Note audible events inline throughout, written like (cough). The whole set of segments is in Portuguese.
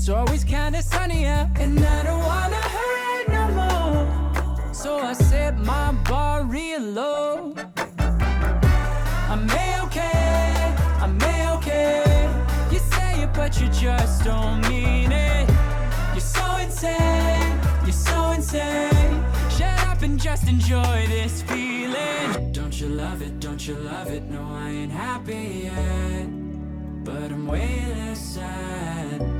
it's always kinda sunny out, and I don't wanna hurt no more. So I set my bar real low. I'm okay, I'm okay. You say it, but you just don't mean it. You're so insane, you're so insane. Shut up and just enjoy this feeling. Don't you love it? Don't you love it? No, I ain't happy yet. But I'm way less sad.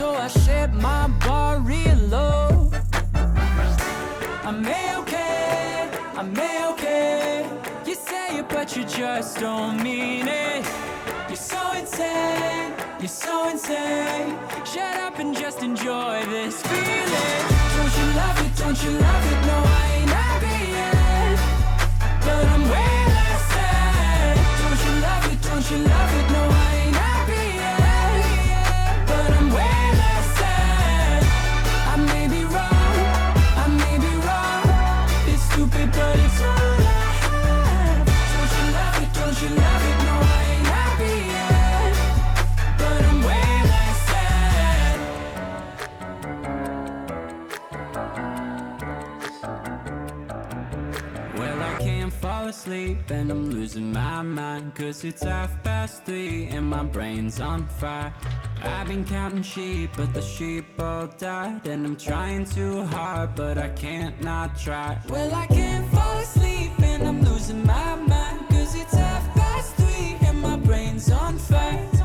So I set my bar real low. I'm okay, I'm okay. You say it, but you just don't mean it. You're so insane, you're so insane. Shut up and just enjoy this feeling. Don't you love it? Don't you love it? No, I ain't happy yet. But I'm way less sad. Don't you love it? Don't you love it? Fall asleep and I'm losing my mind. Cause it's half past three and my brain's on fire. I've been counting sheep, but the sheep all died. And I'm trying too hard, but I can't not try. Well, I can't fall asleep and I'm losing my mind. Cause it's half past three and my brain's on fire.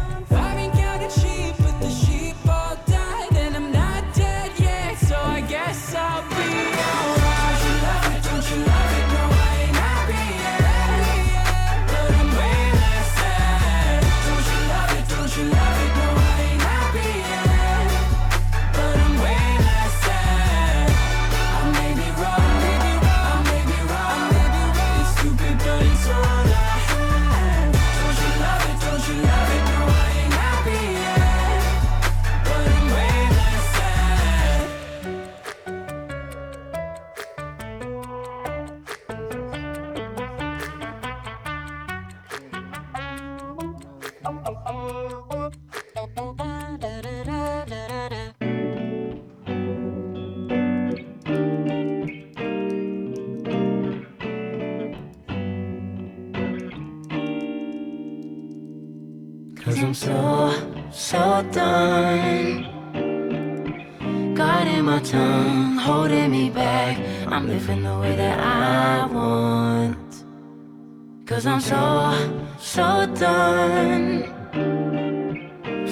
I'm so, so done. Guarding my tongue, holding me back. I'm living the way that I want. Cause I'm so, so done.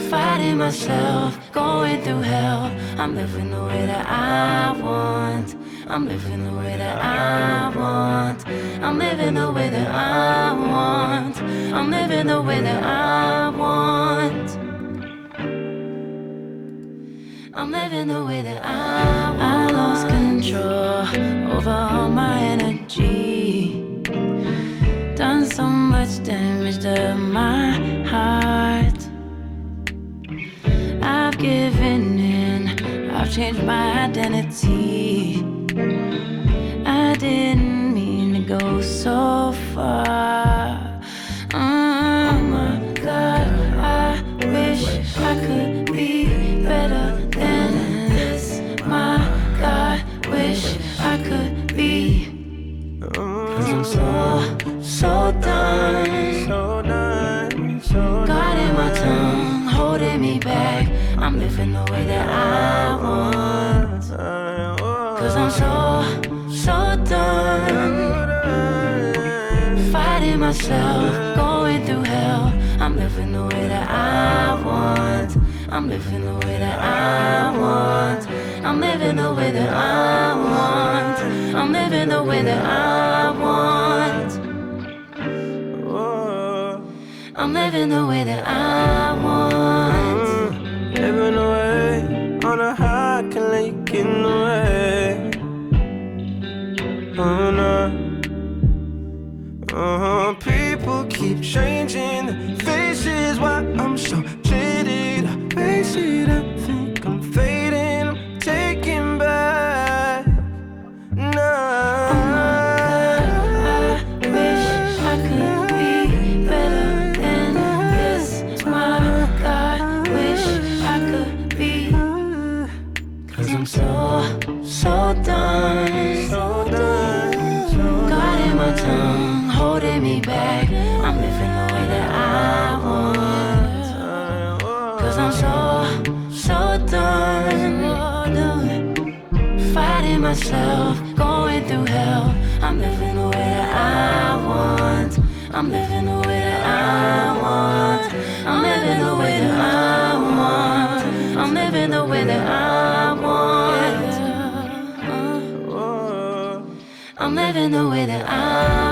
Fighting myself, going through hell. I'm living the way that I want. I'm living the way that I want. I'm living the way that I want. I'm living the way that I want. Living the way that I. I lost control over all my energy. Done so much damage to my heart. I've given in, I've changed my identity. I didn't mean to go so myself, going through hell. I'm living the way that I want. I'm living the way that I want. I'm living the way that I want. I'm living the way that I want. I'm living the way that I want. Mm, living away on a high can lake in the way. Oh, no. changing. hell. I'm living the way that I want. I'm living the way that I want. I'm living the way that I want. Uh, uh. I'm living the way that I want. I'm living the way that I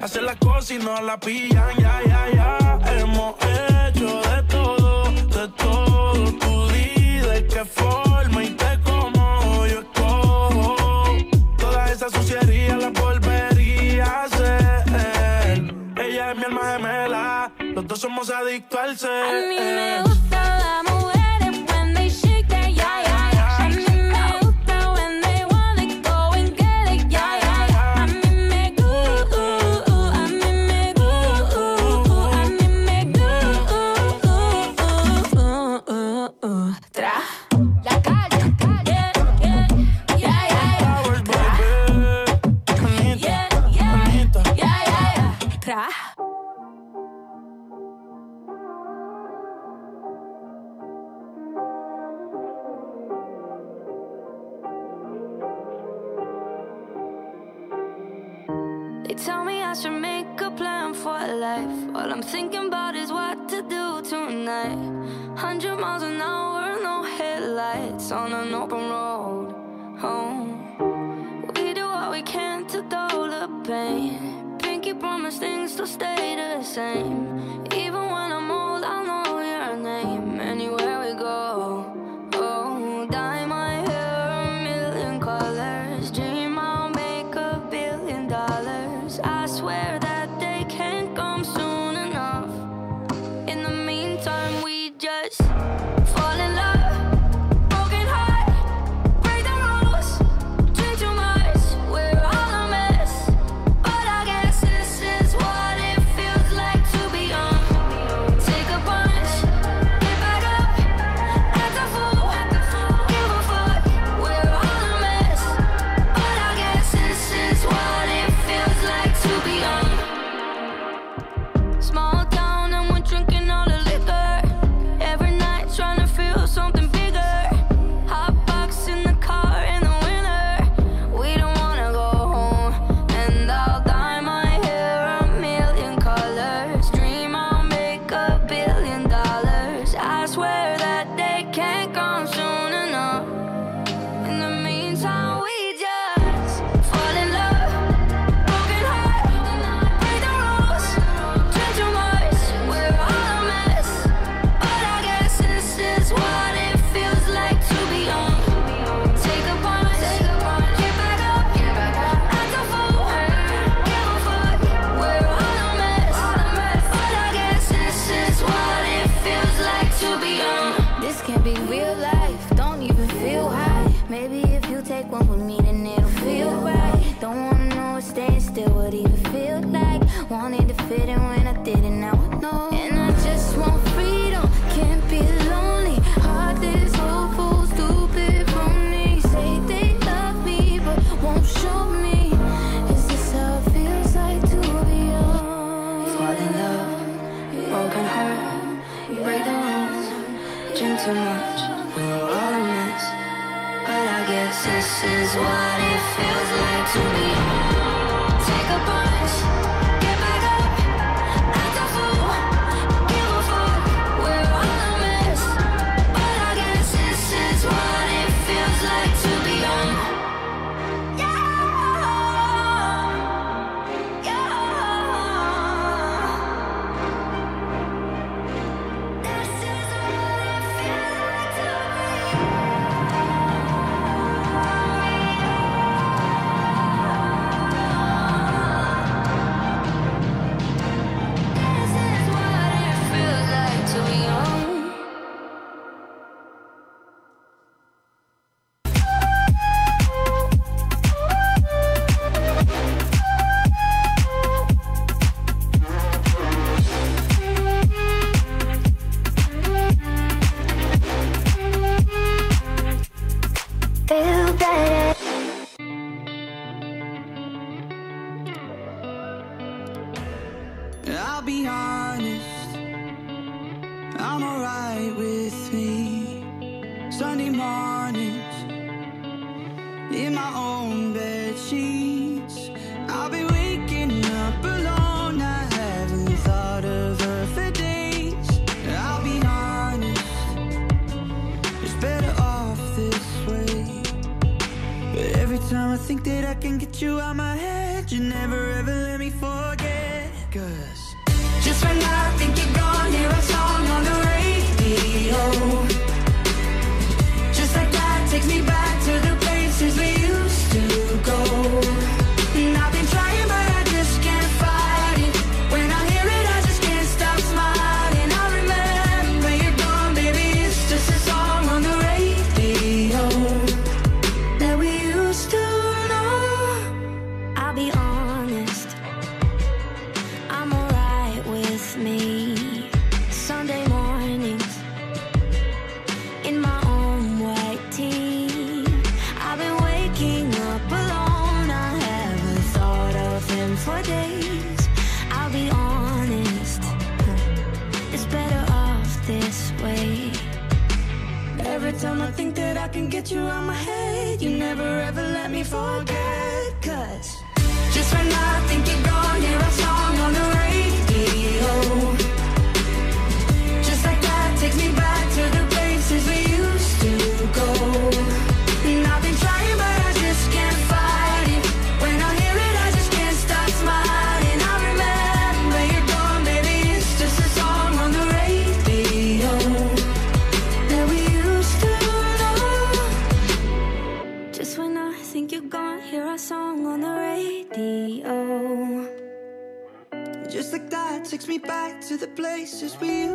Hacer las cosas y no la pillan, ya, ya, ya. Hemos hecho de todo, de todo. Tú di de qué forma y te como yo escojo. Toda esa suciería la volvería a hacer. Ella es mi alma gemela, los dos somos adictos al ser. A mí. same. Places we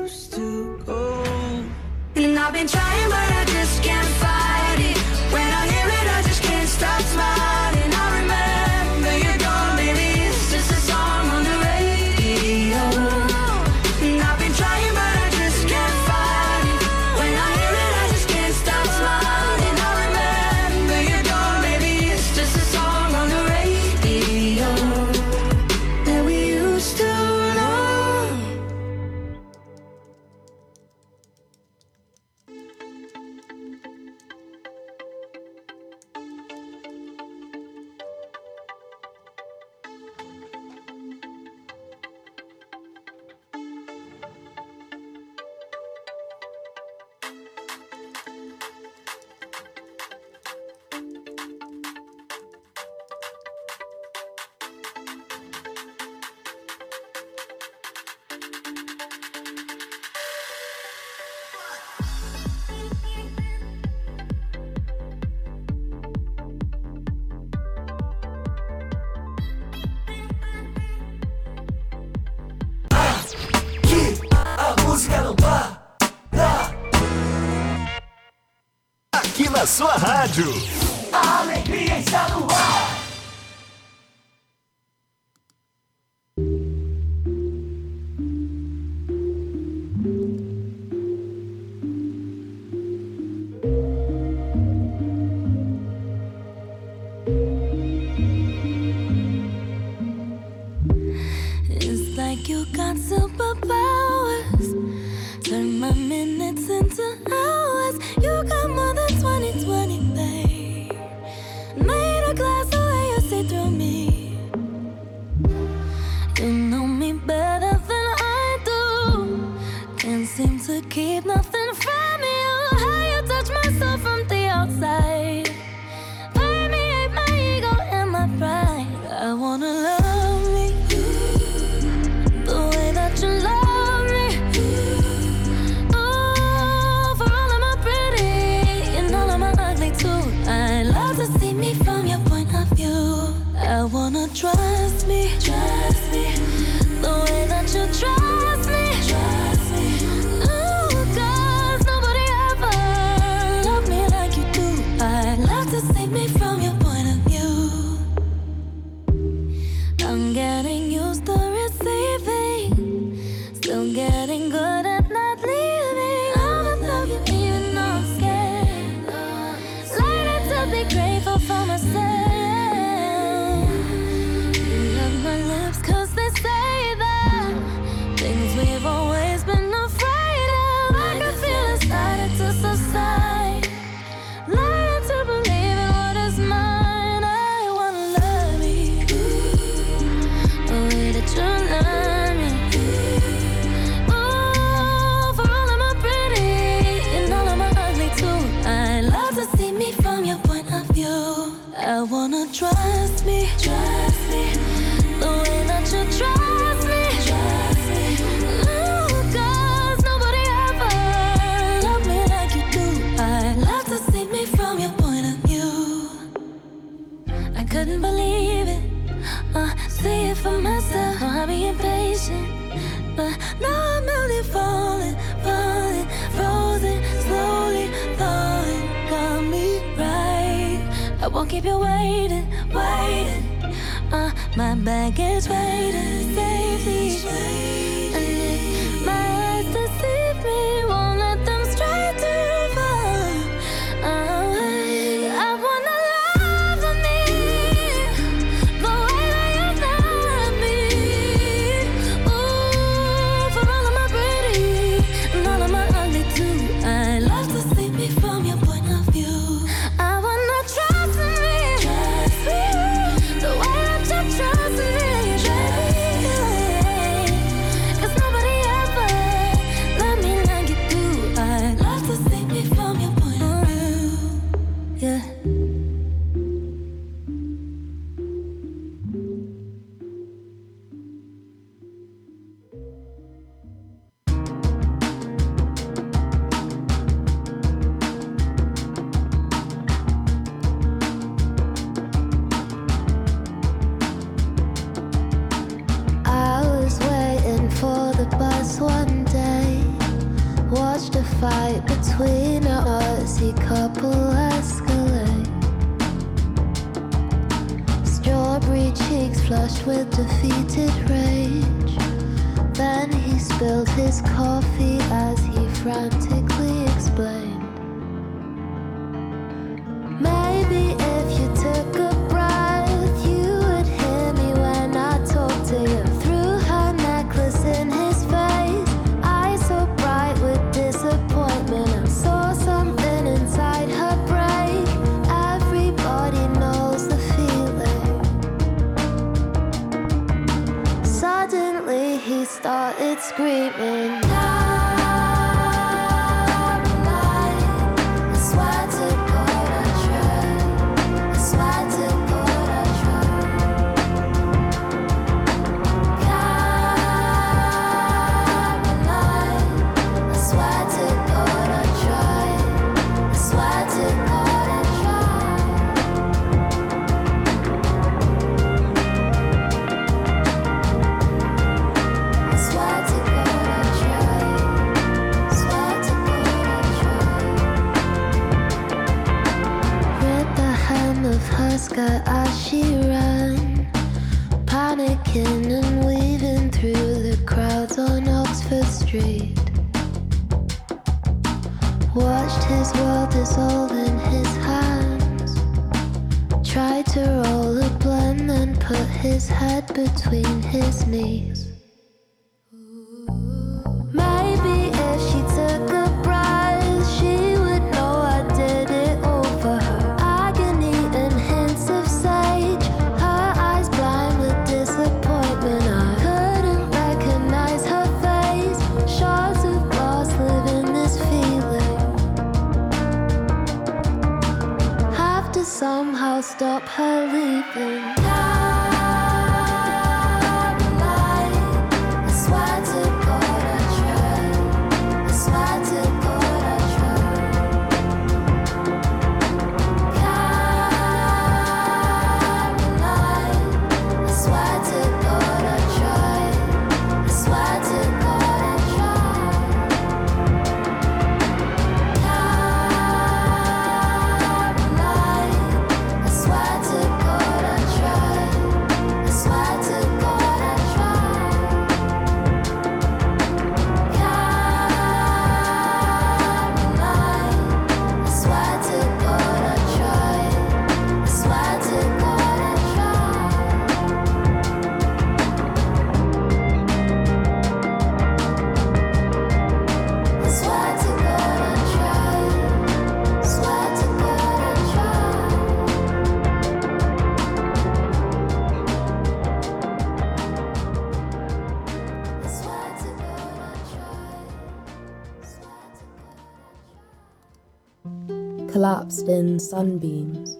in sunbeams,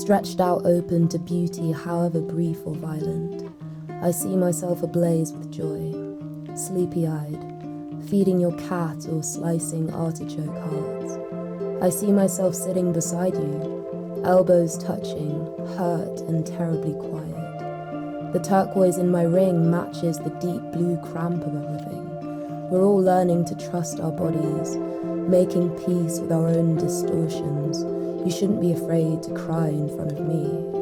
stretched out open to beauty, however brief or violent. I see myself ablaze with joy, sleepy eyed, feeding your cat or slicing artichoke hearts. I see myself sitting beside you, elbows touching, hurt and terribly quiet. The turquoise in my ring matches the deep blue cramp of everything. We're all learning to trust our bodies, making peace with our own distortions. You shouldn't be afraid to cry in front of me,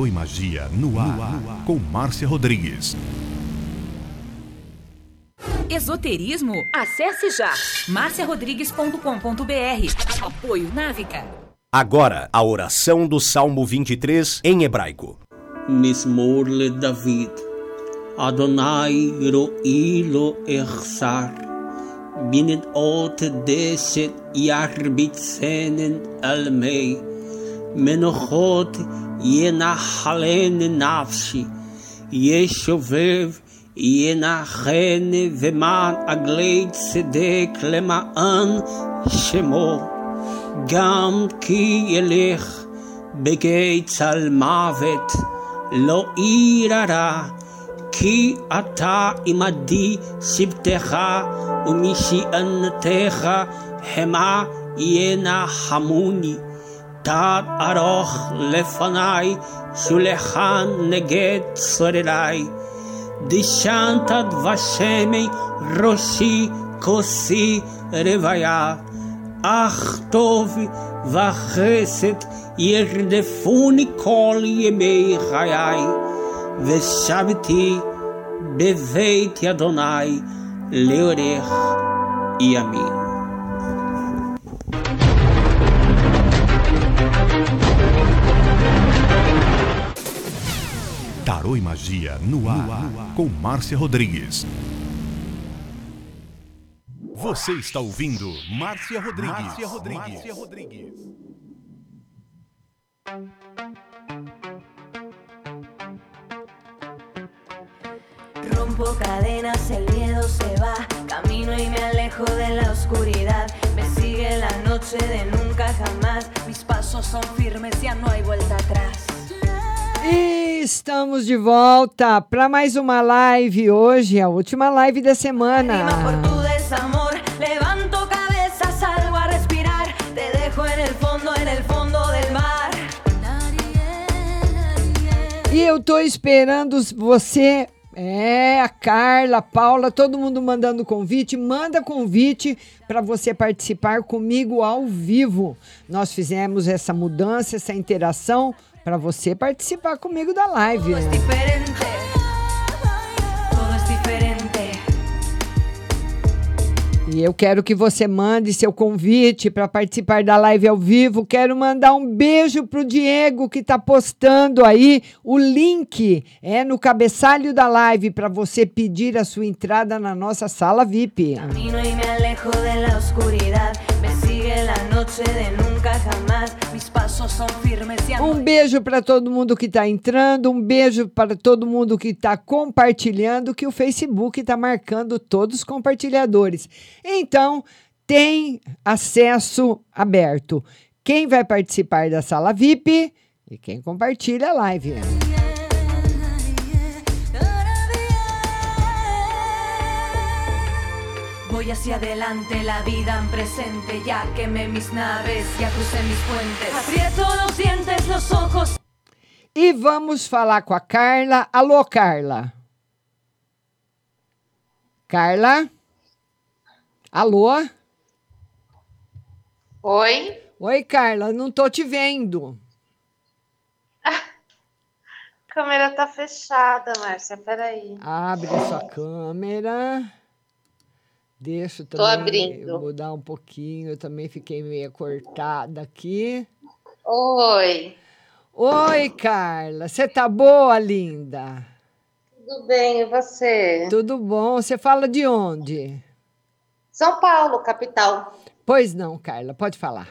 Tarô e Magia no ar, no ar, com Márcia Rodrigues. Esoterismo? Acesse já marciarodrigues.com.br. Apoio Návica. Agora, a oração do Salmo 23 em hebraico. Mismor le David. Adonai ro'ilo echsar. Binet ot deset yarbitzenen almei. מנוחות ינחלן נפשי. ישובב ינחן ומען עגלי צדק למען שמו. גם כי ילך בגיא צל מוות, לא אירא כי אתה עמדי שבטך ומשענתך המה ינחמוני. תת ארוך לפניי, שולחן נגד צורריי. דשנת דבשמי ראשי כוסי רוויה. אך טוב וחסד ירדפוני כל ימי חיי, ושבתי בבית אדוני לאורך ימים. Tarô e Magia no ar, com Márcia Rodrigues. Você está ouvindo Márcia Rodrigues. Márcia Rodrigues. Márcia Rodrigues. Rompo cadenas, el miedo se va. Camino y me alejo de la oscuridad. Me sigue la noche de nunca jamás. Mis pasos son firmes, ya no hay vuelta atrás. E estamos de volta para mais uma live hoje, a última live da semana. E eu tô esperando você, é, a Carla, a Paula, todo mundo mandando convite. Manda convite para você participar comigo ao vivo. Nós fizemos essa mudança, essa interação para você participar comigo da live. né? E eu quero que você mande seu convite para participar da live ao vivo. Quero mandar um beijo pro Diego que está postando aí o link é no cabeçalho da live para você pedir a sua entrada na nossa sala VIP. Camino y me alejo de la oscuridad. Um beijo para todo mundo que está entrando, um beijo para todo mundo que está compartilhando, que o Facebook está marcando todos os compartilhadores. Então, tem acesso aberto. Quem vai participar da sala VIP e quem compartilha a live. Voy hacia adelante, la vida en presente. Ya quemé mis naves, ya crucé mis puentes. Aprieto los dientes, los ojos. E vamos falar com a Carla. Alô, Carla. Carla? Alô? Oi? Oi, Carla, não tô te vendo. A (laughs) câmera tá fechada, Márcia. Peraí. Abre a sua câmera. Deixa eu também abrindo. mudar um pouquinho. Eu também fiquei meio cortada aqui. Oi. Oi, Carla. Você tá boa, linda? Tudo bem, e você? Tudo bom? Você fala de onde? São Paulo, capital. Pois não, Carla, pode falar.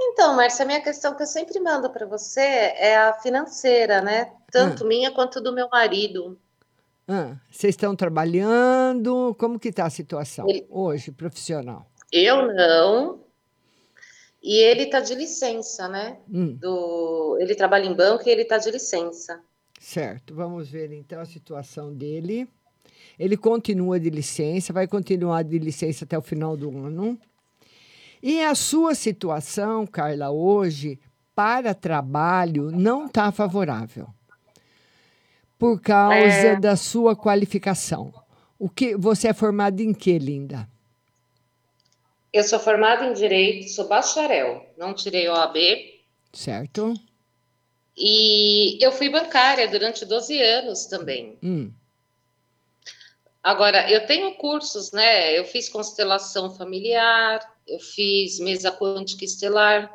Então, Márcia, a minha questão que eu sempre mando para você é a financeira, né? Tanto minha quanto do meu marido. Ah, vocês estão trabalhando? Como que tá a situação Ele- hoje, profissional? Eu não. E ele tá de licença, né? Hum. Do... Ele trabalha em banco e ele tá de licença. Certo, vamos ver então a situação dele. Ele continua de licença, vai continuar de licença até o final do ano. E a sua situação, Carla, hoje, para trabalho, não está favorável. Por causa É. da sua qualificação. O que você é formada em que, linda? Eu sou formada em Direito, sou bacharel, não tirei OAB. Certo? E eu fui bancária durante 12 anos também. Hum, Agora, eu tenho cursos, né? Eu fiz constelação familiar, eu fiz mesa quântica estelar.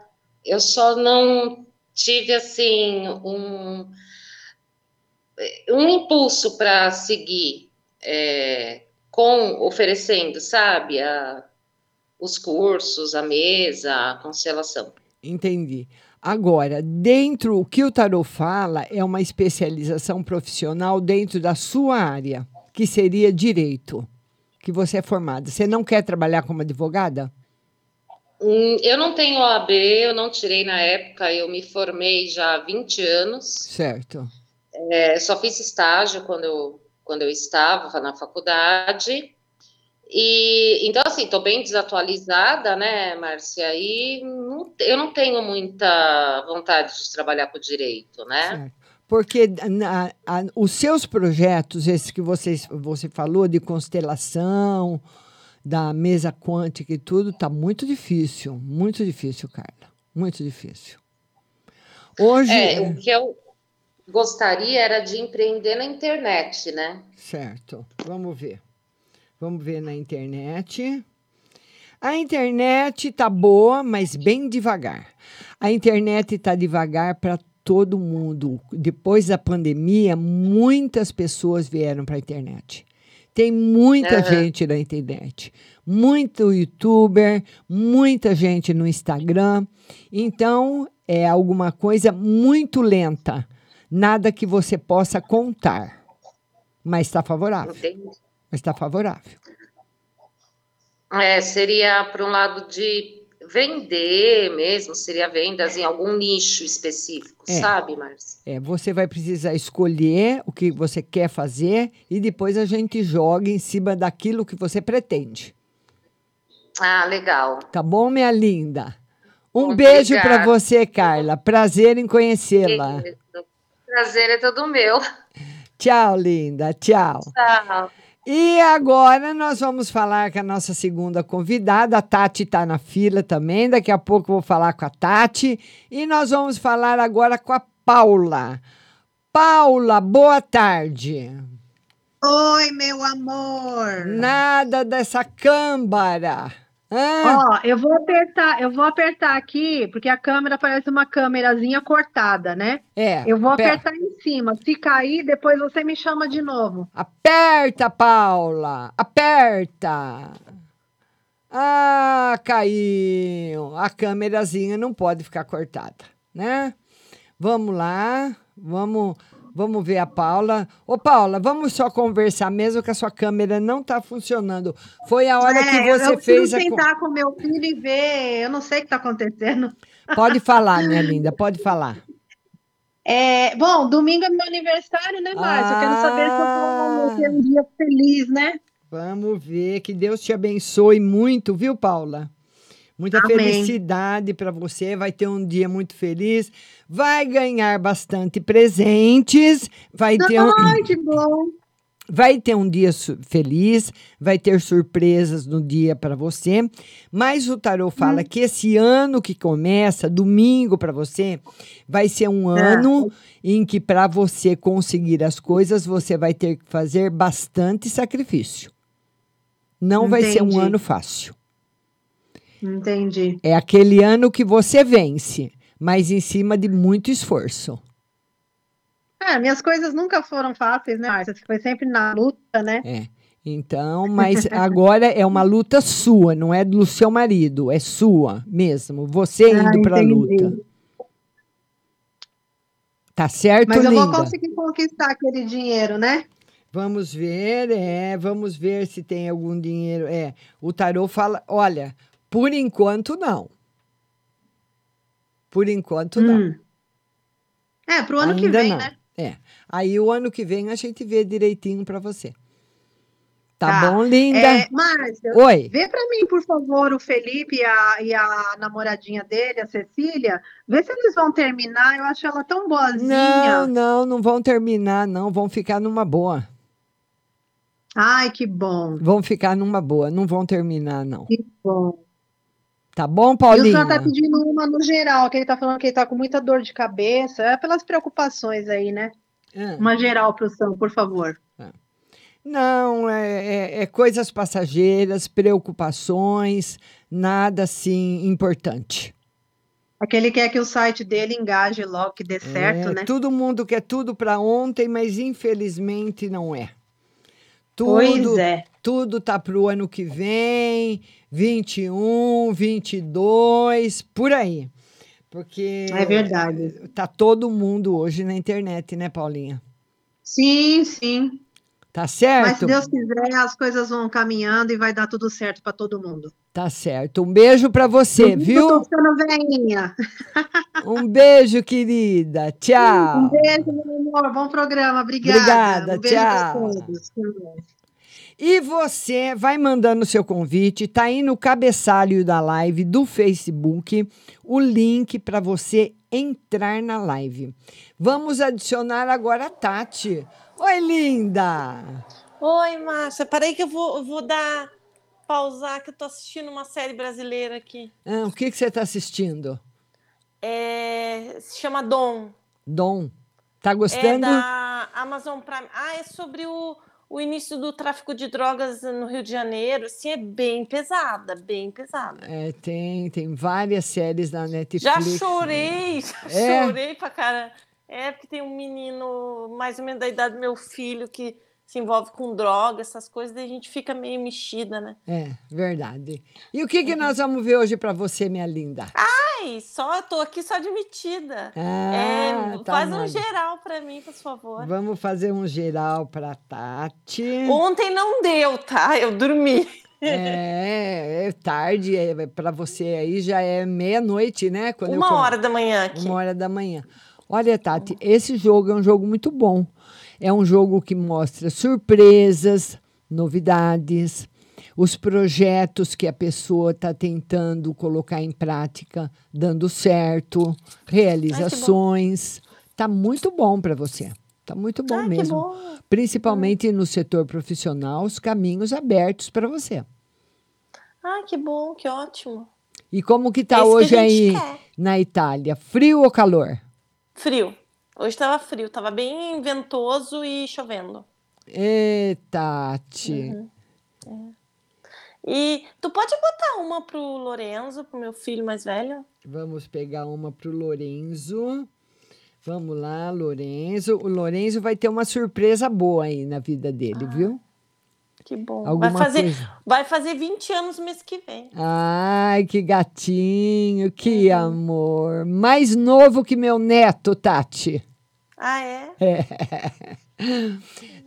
Eu só não tive, assim, um, um impulso para seguir é, com oferecendo, sabe? A, os cursos, a mesa, a constelação. entendi. Agora, dentro, o que o Tarot fala é uma especialização profissional dentro da sua área, que seria direito, que você é formada. Você não quer trabalhar como advogada? Hum, Eu não tenho OAB, eu não tirei na época, eu me formei já há 20 anos. Certo. É, só fiz estágio quando eu, quando eu estava na faculdade. E então, assim, estou bem desatualizada, né, Márcia? E não- eu não tenho muita vontade de trabalhar com direito, né? Certo. Porque na- a- os seus projetos, esses que vocês, você falou, de constelação, da mesa quântica e tudo, está muito difícil. Muito difícil, Carla. Muito difícil. Hoje. É, o que eu gostaria era de empreender na internet, né? Certo. Vamos ver. Vamos ver na internet. A internet tá boa, mas bem devagar. A internet tá devagar para todo mundo. Depois da pandemia, muitas pessoas vieram para a internet. Tem muita Aham. gente na internet, muito youtuber, muita gente no Instagram. Então, é alguma coisa muito lenta, nada que você possa contar. Mas está favorável. Entendi. Mas está favorável. É, seria para um lado de vender mesmo, seria vendas em algum nicho específico, É. sabe, Márcia? É, você vai precisar escolher o que você quer fazer e depois a gente joga em cima daquilo que você pretende. Ah, legal. Tá bom, minha linda? Um beijo para Obrigada. você, Carla. Prazer em conhecê-la. Prazer é todo meu. Tchau, linda. Tchau. Tchau. E agora nós vamos falar com a nossa segunda convidada. A Tati está na fila também. Daqui a pouco eu vou falar com a Tati. E nós vamos falar agora com a Paula. Paula, boa tarde. Oi, meu amor. Nada dessa câmara. Hã? Ó, eu vou apertar, eu vou apertar aqui, porque a câmera parece uma câmerazinha cortada, né? É. Eu vou aper- apertar em cima. Se cair, depois você me chama de novo. Aperta, Paula. Aperta. Ah, caiu. A câmerazinha não pode ficar cortada, né? Vamos lá. Vamos, vamos ver a Paula. Ô, Paula, vamos só conversar mesmo que a sua câmera não está funcionando. Foi a hora que É, você eu fez preciso a. con- sentar com meu filho e ver. Eu não sei o que está acontecendo. Pode (laughs) falar, minha linda, pode falar. É, bom, domingo é meu aniversário, né, Márcia? Eu quero saber se eu vou ter um dia feliz, né? Vamos ver. Que Deus te abençoe muito, viu, Paula? Muita Amém. felicidade para você. Vai ter um dia muito feliz. Vai ganhar bastante presentes. Vai ter um, Ai, que bom. vai ter um dia feliz. Vai ter surpresas no dia para você. Mas o tarô fala que esse ano que começa, domingo para você, vai ser um ano em que para você conseguir as coisas, você vai ter que fazer bastante sacrifício. Não vai ser um Entendi. ano fácil. Entendi. É aquele ano que você vence, mas em cima de muito esforço. É, minhas coisas nunca foram fáceis, né, Márcia? Foi sempre na luta, né? É. Então, mas (laughs) agora é uma luta sua, não é do seu marido, é sua mesmo. Você Ah, indo para a luta. Tá certo, Mas eu linda? vou conseguir conquistar aquele dinheiro, né? Vamos ver, é, vamos ver se tem algum dinheiro. É, o tarô fala, olha, por enquanto não. Por enquanto não. Hum. É, pro ano que Ainda vem, não. né? É. Aí o ano que vem a gente vê direitinho para você. Tá, Tá. bom, linda? É, Márcia, Oi. vê pra mim, por favor, o Felipe e a, e a namoradinha dele, a Cecília. Vê se eles vão terminar. Eu acho ela tão Não, boazinha. não, não vão terminar, não. Vão ficar numa boa. Ai, que bom. Vão ficar numa boa. Não vão terminar, não. Que bom. Tá bom, E o tá pedindo uma no geral, que ele tá falando que ele tá com muita dor de cabeça. É pelas preocupações aí, né? Ah. Uma geral pro São, por favor. Não, é, é- é coisas passageiras, preocupações, nada assim importante. Aquele quer que o site dele engaje logo, que dê certo, É, né? Todo mundo quer tudo para ontem, mas infelizmente não é. Tudo, Pois é. Tudo tá para o ano que vem, 21, 22, por aí. Porque É verdade. tá todo mundo hoje na internet, né, Paulinha? Sim, sim. Tá Mas certo? se Deus quiser, as coisas vão caminhando e vai dar tudo certo para todo mundo. Tá certo. Um beijo para você, viu? Eu ficando velhinha. (laughs) Um beijo, querida. Um Tchau. beijo, meu amor. Bom programa. Obrigada. Obrigada, Um beijo tchau. todos. E você vai mandando o seu convite, tá aí no cabeçalho da live do Facebook, o link para você entrar na live. Vamos adicionar agora a Tati. Oi, linda! Oi, Márcia. Peraí que eu vou, eu vou dar pausar, que eu tô assistindo uma série brasileira aqui. Ah, o que, que você está assistindo? É, se chama Dom. Dom. Tá É gostando? da Amazon Prime. Ah, é sobre o, o início do tráfico de drogas no Rio de Janeiro. Assim, é bem pesada, bem pesada. É, tem, tem várias séries na Netflix. Já chorei, (laughs) já É? chorei pra cara. É porque tem um menino mais ou menos da idade do meu filho que se envolve com droga, essas coisas, daí a gente fica meio mexida, né? É, verdade. E o que, que nós vamos ver hoje para você, minha linda? Ai, só tô aqui só admitida. Ah, é, tá faz um geral para mim, por favor. Vamos fazer um geral para Tati. Ontem não deu, tá? Eu dormi. É, é tarde, é, para você aí já é meia-noite, né? Quando Uma hora da manhã aqui. Uma hora da manhã. Olha, Tati, esse jogo é um jogo muito bom. É um jogo que mostra surpresas, novidades, os projetos que a pessoa está tentando colocar em prática, dando certo, realizações. Tá muito bom para você. Tá muito bom Ai, que mesmo. bom. Principalmente no setor profissional, os caminhos abertos para você. Ah, que bom, que ótimo. E como que tá que hoje a aí quer. na Itália? Frio ou calor? Frio. Hoje tava frio, tava bem ventoso e chovendo. Ê, Tati. Uhum. E tu pode botar uma pro Lorenzo, pro meu filho mais velho? Vamos pegar uma pro Lorenzo. Vamos lá, Lorenzo. O Lorenzo vai ter uma surpresa boa aí na vida dele, viu? Que bom. Alguma vai fazer, coisa. vai fazer 20 anos mês que vem. Ai, que gatinho, que amor. Mais novo que meu neto, Tati. Ah, é? É.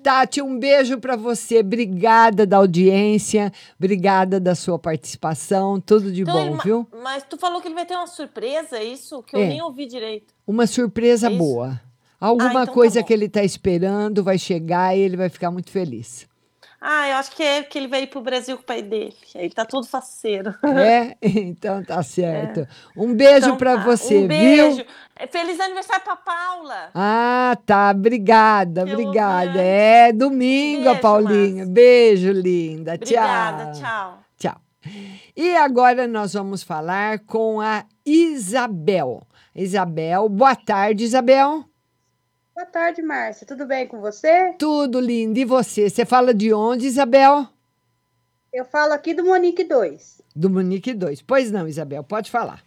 Tati, um beijo para você. Obrigada da audiência, obrigada da sua participação. Tudo de Então, ele bom, ma- viu? Mas tu falou que ele vai ter uma surpresa, é isso? Que eu É. nem ouvi direito. Uma surpresa É boa. Alguma então tá coisa bom. que ele está esperando vai chegar e ele vai ficar muito feliz. Ah, eu acho que é que ele vai ir pro Brasil com o pai dele. Aí ele tá todo faceiro. É? (laughs) Então tá certo. Um beijo Então para tá. você, um beijo. viu? É, Feliz aniversário pra Paula. Ah, tá. Obrigada, Eu obrigada. ouvi É domingo, Beijo, Paulinha. Beijo, linda. Obrigada, tchau. tchau. Tchau. E agora nós vamos falar com a Isabel. Isabel, boa tarde, Isabel. Boa tarde, Márcia. Tudo bem com você? Tudo lindo. E você? Você fala de onde, Isabel? Eu falo aqui do Monique 2. Do Monique 2. Pois não, Isabel, pode falar.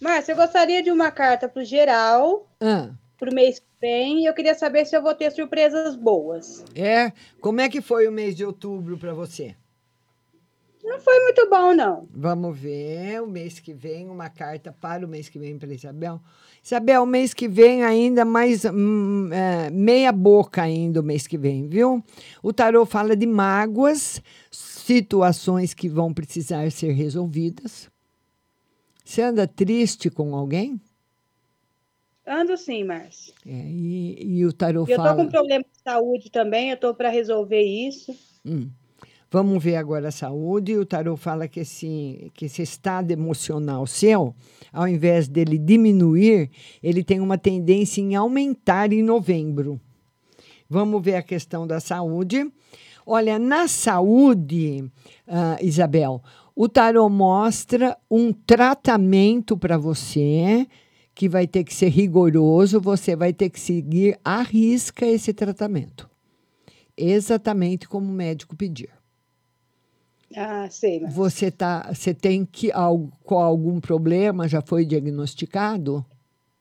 Márcia, eu gostaria de uma carta pro geral, Ah, pro mês que vem, e eu queria saber se eu vou ter surpresas boas. é? Como é que foi o mês de outubro para você? Não foi muito bom, não. Vamos ver, o mês que vem, uma carta para o mês que vem para Isabel. Isabel, o mês que vem ainda mais hum, é, meia boca ainda o mês que vem, viu? O tarô fala de mágoas, situações que vão precisar ser resolvidas. Você anda triste com alguém? Ando sim, Márcia. É, e, e o tarô E eu tô fala. com problema de saúde também, eu tô para resolver isso. Hum. Vamos ver agora a saúde. O tarô fala que esse, que esse estado emocional seu, ao invés dele diminuir, ele tem uma tendência em aumentar em novembro. Vamos ver a questão da saúde. Olha, na saúde, ah, Isabel, o tarô mostra um tratamento para você que vai ter que ser rigoroso, você vai ter que seguir à risca esse tratamento. Exatamente como o médico pedir. Ah, sei, Márcia. Você tá, você tem que al- com algum problema já foi diagnosticado?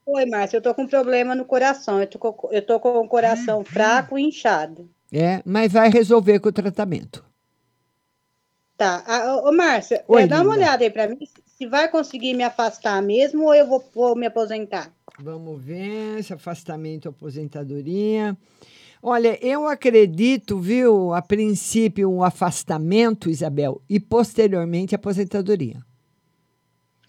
Oi, Márcia, eu tô com problema no coração. Eu tô com, eu tô com o coração fraco e inchado. É, mas vai resolver com o tratamento. Tá. Ah, ô, Márcia, Oi, é, dá uma olhada aí para mim se vai conseguir me afastar mesmo ou eu vou, vou me aposentar. Vamos ver esse afastamento, aposentadoria. Olha, eu acredito, viu, a princípio um afastamento, Isabel, e posteriormente a aposentadoria.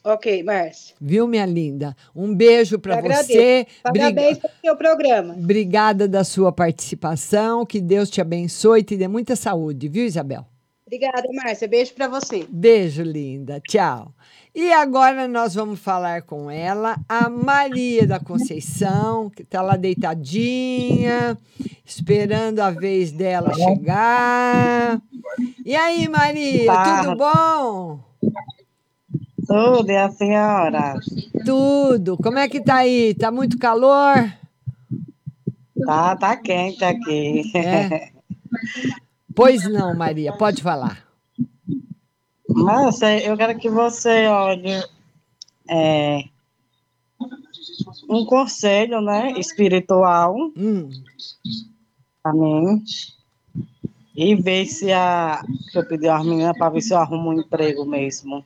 Ok, Márcia. Viu, minha linda? Um beijo para você. Parabéns pelo seu programa. Obrigada da sua participação. Que Deus te abençoe e te dê muita saúde, viu, Isabel? Obrigada, Márcia. Beijo para você. Beijo, linda. Tchau. E agora nós vamos falar com ela, a Maria da Conceição, que está lá deitadinha, esperando a vez dela chegar. E aí, Maria, Tá. tudo bom? Tudo, e a senhora? Tudo. Como é que tá aí? Tá muito calor? Tá, tá quente aqui. É. (laughs) Pois não, Maria, pode falar. Mas você- eu quero que você olhe é, um conselho, né, espiritual Hum. pra mim. E ver se a. Se eu pedir umas meninas para ver se eu arrumo um emprego mesmo.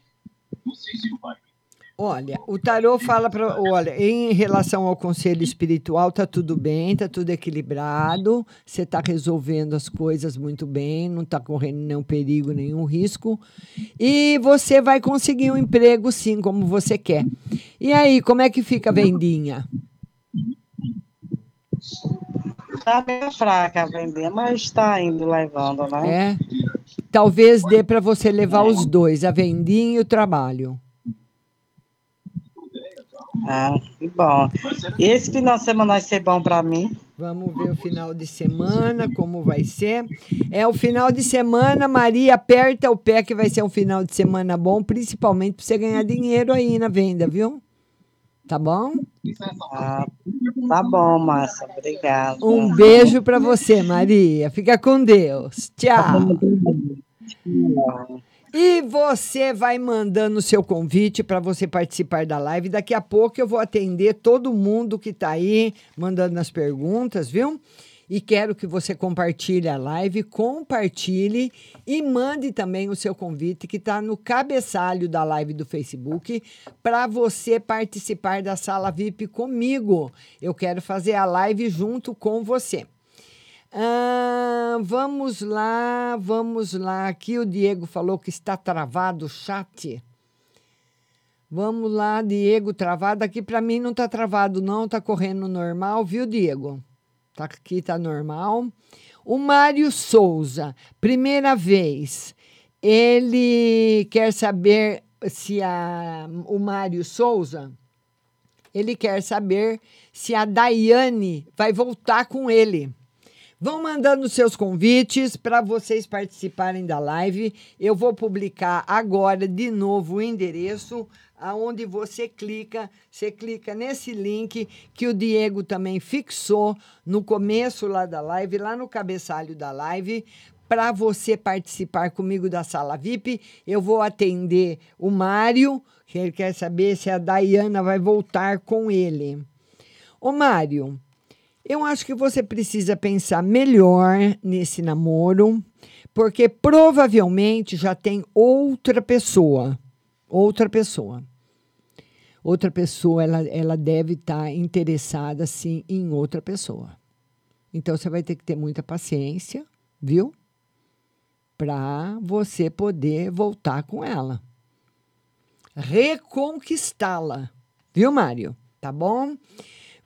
Olha, o tarô fala para, olha, em relação ao conselho espiritual, tá tudo bem, tá tudo equilibrado, você tá resolvendo as coisas muito bem, não tá correndo nenhum perigo, nenhum risco, e você vai conseguir um emprego sim, como você quer. E aí, como é que fica a vendinha? Tá bem fraca a vender, mas está indo levando, né? É? Talvez dê para você levar os dois, a vendinha e o trabalho. Ah, que bom. Esse final de semana vai ser bom para mim? Vamos ver o final de semana, como vai ser. É o final de semana, Maria, aperta o pé que vai ser um final de semana bom, principalmente para você ganhar dinheiro aí na venda, viu? Tá bom? Ah, tá bom, Márcia. Obrigada. Um beijo para você, Maria. Fica com Deus. Tchau. E você vai mandando o seu convite para você participar da live. Daqui a pouco eu vou atender todo mundo que está aí mandando as perguntas, viu? E quero que você compartilhe a live, compartilhe e mande também o seu convite que está no cabeçalho da live do Facebook para você participar da sala VIP comigo. Eu quero fazer a live junto com você. Ah, vamos lá, vamos lá. Aqui o Diego falou que está travado o chat. Vamos lá, Diego, travado. Aqui para mim não está travado, não. Está correndo normal, viu, Diego? Tá aqui, tá normal. O Mário Souza, primeira vez, ele quer saber se a, o Mário Souza, ele quer saber se a Daiane vai voltar com ele. Vão mandando seus convites para vocês participarem da live. Eu vou publicar agora de novo o endereço aonde você clica, você clica nesse link que o Diego também fixou no começo lá da live, lá no cabeçalho da live, para você participar comigo da sala VIP. Eu vou atender o Mário, que ele quer saber se a Dayana vai voltar com ele. Ô Mário, eu acho que você precisa pensar melhor nesse namoro, porque provavelmente já tem outra pessoa. Outra pessoa. Outra pessoa, ela, ela deve estar tá interessada, sim, em outra pessoa. Então, você vai ter que ter muita paciência, viu? Para você poder voltar com ela. Reconquistá-la. Viu, Mário? Tá bom?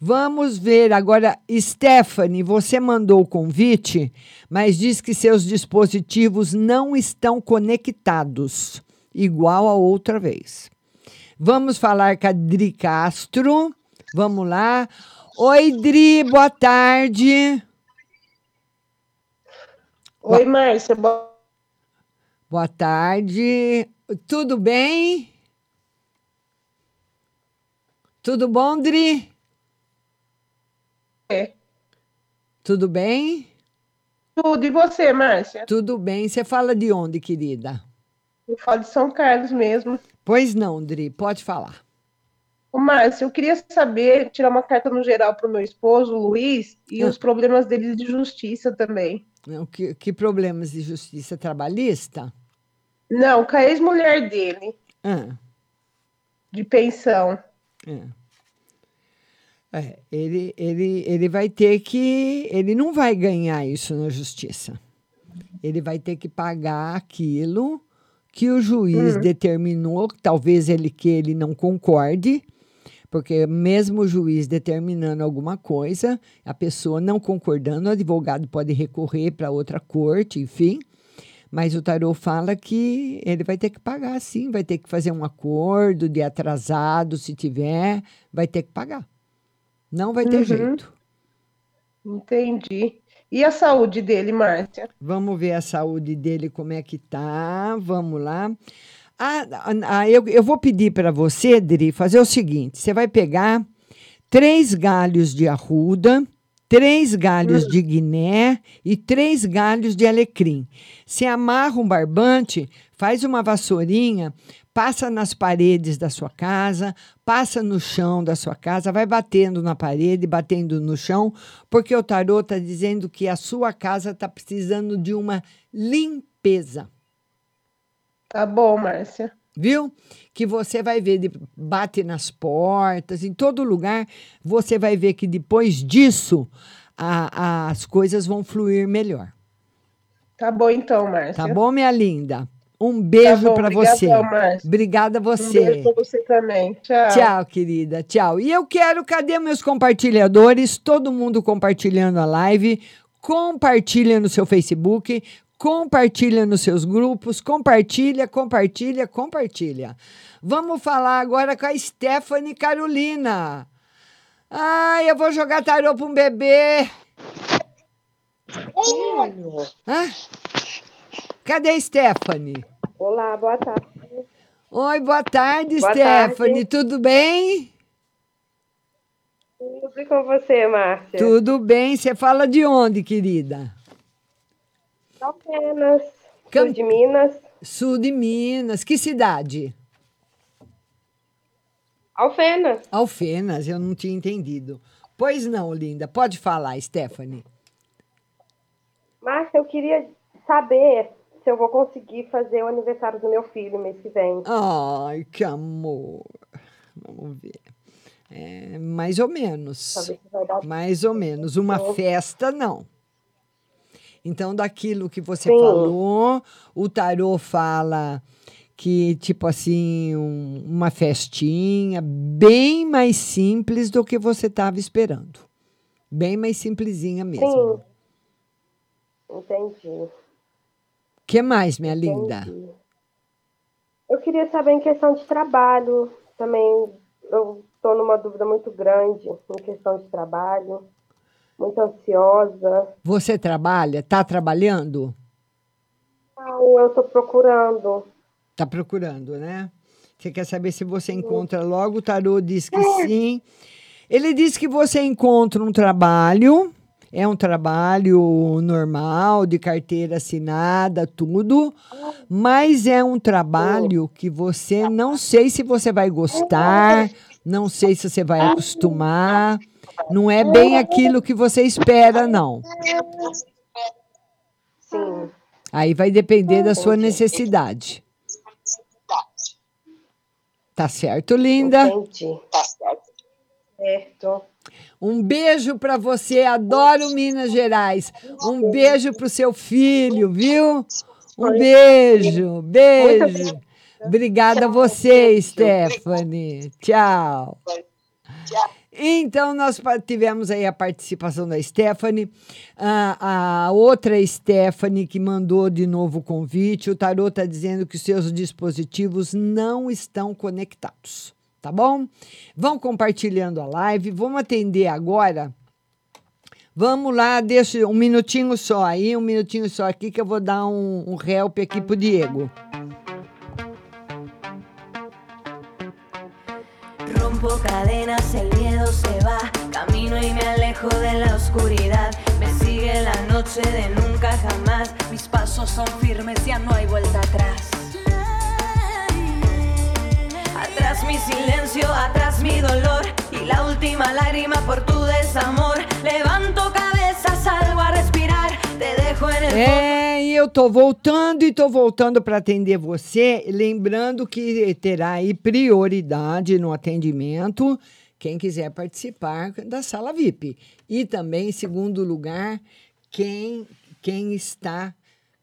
Vamos ver agora, Stephanie, você mandou o convite, mas diz que seus dispositivos não estão conectados, igual a outra vez. Vamos falar com a Dri Castro. Vamos lá. Oi, Dri, boa tarde. Oi, Márcia. Boa... boa tarde. Tudo bem? Tudo bom, Dri? É. Tudo bem? Tudo. E você, Márcia? Tudo bem. Você fala de onde, querida? Eu falo de São Carlos mesmo. Pois não, Dri, pode falar. Ô, Márcio, eu queria saber, tirar uma carta no geral para o meu esposo, Luiz, e ah. os problemas dele de justiça também. Que, que problemas de justiça trabalhista? Não, com a ex-mulher dele. Ah. De pensão. É. É, ele, ele, ele vai ter que. Ele não vai ganhar isso na justiça. Ele vai ter que pagar aquilo que o juiz uhum. determinou, talvez ele que ele não concorde, porque mesmo o juiz determinando alguma coisa, a pessoa não concordando, o advogado pode recorrer para outra corte, enfim. Mas o tarô fala que ele vai ter que pagar, sim, vai ter que fazer um acordo de atrasado, se tiver, vai ter que pagar. Não vai ter uhum. jeito. Entendi. E a saúde dele, Márcia? Vamos ver a saúde dele, como é que tá. Vamos lá. Ah, ah, eu, eu vou pedir para você, Dri, fazer o seguinte: você vai pegar três galhos de arruda, três galhos de guiné e três galhos de alecrim. Se amarra um barbante, faz uma vassourinha, passa nas paredes da sua casa, passa no chão da sua casa, vai batendo na parede, batendo no chão, porque o tarô está dizendo que a sua casa está precisando de uma limpeza. Tá bom, Márcia. Viu? Que você vai ver, de- bate nas portas, em todo lugar, você vai ver que depois disso a- as coisas vão fluir melhor. Tá bom então, Márcia. Tá bom, minha linda? Um beijo bom, para você. Márcia. Obrigada a Um você. beijo pra você também. Tchau. Tchau, querida. Tchau. E eu quero, cadê meus compartilhadores? Todo mundo compartilhando a live. Compartilha no seu Facebook, compartilha nos seus grupos, compartilha, compartilha, compartilha. Vamos falar agora com a Stephanie Carolina. Ai, eu vou jogar tarô para um bebê. Hã? Cadê a Stephanie? Olá, boa tarde. Oi, boa tarde, Boa Stephanie. tarde. Tudo bem? Tudo com você, Márcia? Tudo bem. Você fala de onde, querida? Apenas. Cam- Sul de Minas. Sul de Minas. Que cidade? Alfenas. Alfenas, eu não tinha entendido. Pois não, linda. Pode falar, Stephanie. Márcia, eu queria saber se eu vou conseguir fazer o aniversário do meu filho mês que vem. Ai, que amor. Vamos ver. É, mais ou menos. Mais ou menos. Uma festa, não. Então, daquilo que você Sim. falou, o tarô fala que, tipo assim, um- uma festinha bem mais simples do que você estava esperando. Bem mais simplesinha mesmo. Sim. Entendi. O que mais, minha linda? Entendi. Eu queria saber em questão de trabalho também. Eu estou numa dúvida muito grande em questão de trabalho. Muito ansiosa. Você trabalha? Tá trabalhando? Não, eu estou procurando. Tá procurando, né? Você quer saber se você encontra logo? O tarô diz que É. sim. Ele diz que você encontra um trabalho, é um trabalho normal, de carteira assinada, tudo, mas é um trabalho que você não sei se você vai gostar, não sei se você vai acostumar, não é bem aquilo que você espera, não. Sim. Aí vai depender da sua necessidade. Tá certo, linda? Entendi. Certo. Um beijo para você, adoro Minas Gerais. Um beijo para o seu filho, viu? Um beijo, beijo. Obrigada a você, Stephanie. Tchau. Então, nós tivemos aí a participação da Stephanie, a, a outra Stephanie que mandou de novo o convite. O Tarô está dizendo que seus dispositivos não estão conectados, tá bom? Vão compartilhando a live, vamos atender agora. Vamos lá, deixa um minutinho só aí, um minutinho só aqui que eu vou dar um, um help aqui pro Diego. Alejo de la oscuridad. Me sigue la noche de nunca jamás. Mis pasos son firmes, ya no hay vuelta atrás. Atrás mi silencio, atrás mi dolor. Y la última lágrima por tu desamor. Levanto cabeza, salgo a respirar. Te dejo en el É, e eu tô voltando e tô voltando para atender você, lembrando que terá aí prioridade no atendimento quem quiser participar da sala VIP. E também, em segundo lugar, quem quem está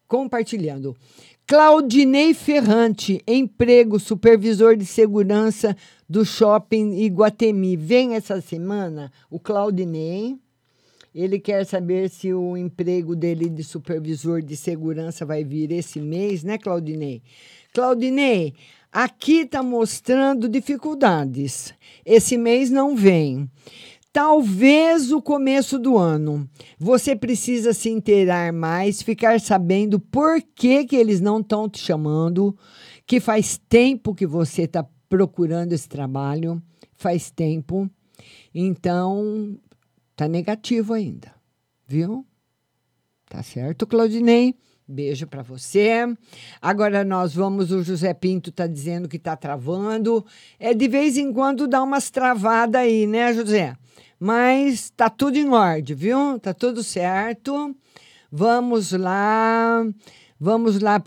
compartilhando. Claudinei Ferrante, emprego, supervisor de segurança do shopping Iguatemi. Vem essa semana o Claudinei. Ele quer saber se o emprego dele de supervisor de segurança vai vir esse mês, né, Claudinei? Claudinei, aqui está mostrando dificuldades. Esse mês não vem. Talvez o começo do ano. Você precisa se inteirar mais, ficar sabendo por que, que eles não estão te chamando, que faz tempo que você está procurando esse trabalho, faz tempo. Então, Tá negativo ainda, viu? Tá certo, Claudinei? Beijo para você. Agora nós vamos, o José Pinto tá dizendo que tá travando. É de vez em quando dá umas travadas aí, né, José? Mas tá tudo em ordem, viu? Tá tudo certo. Vamos lá. Vamos lá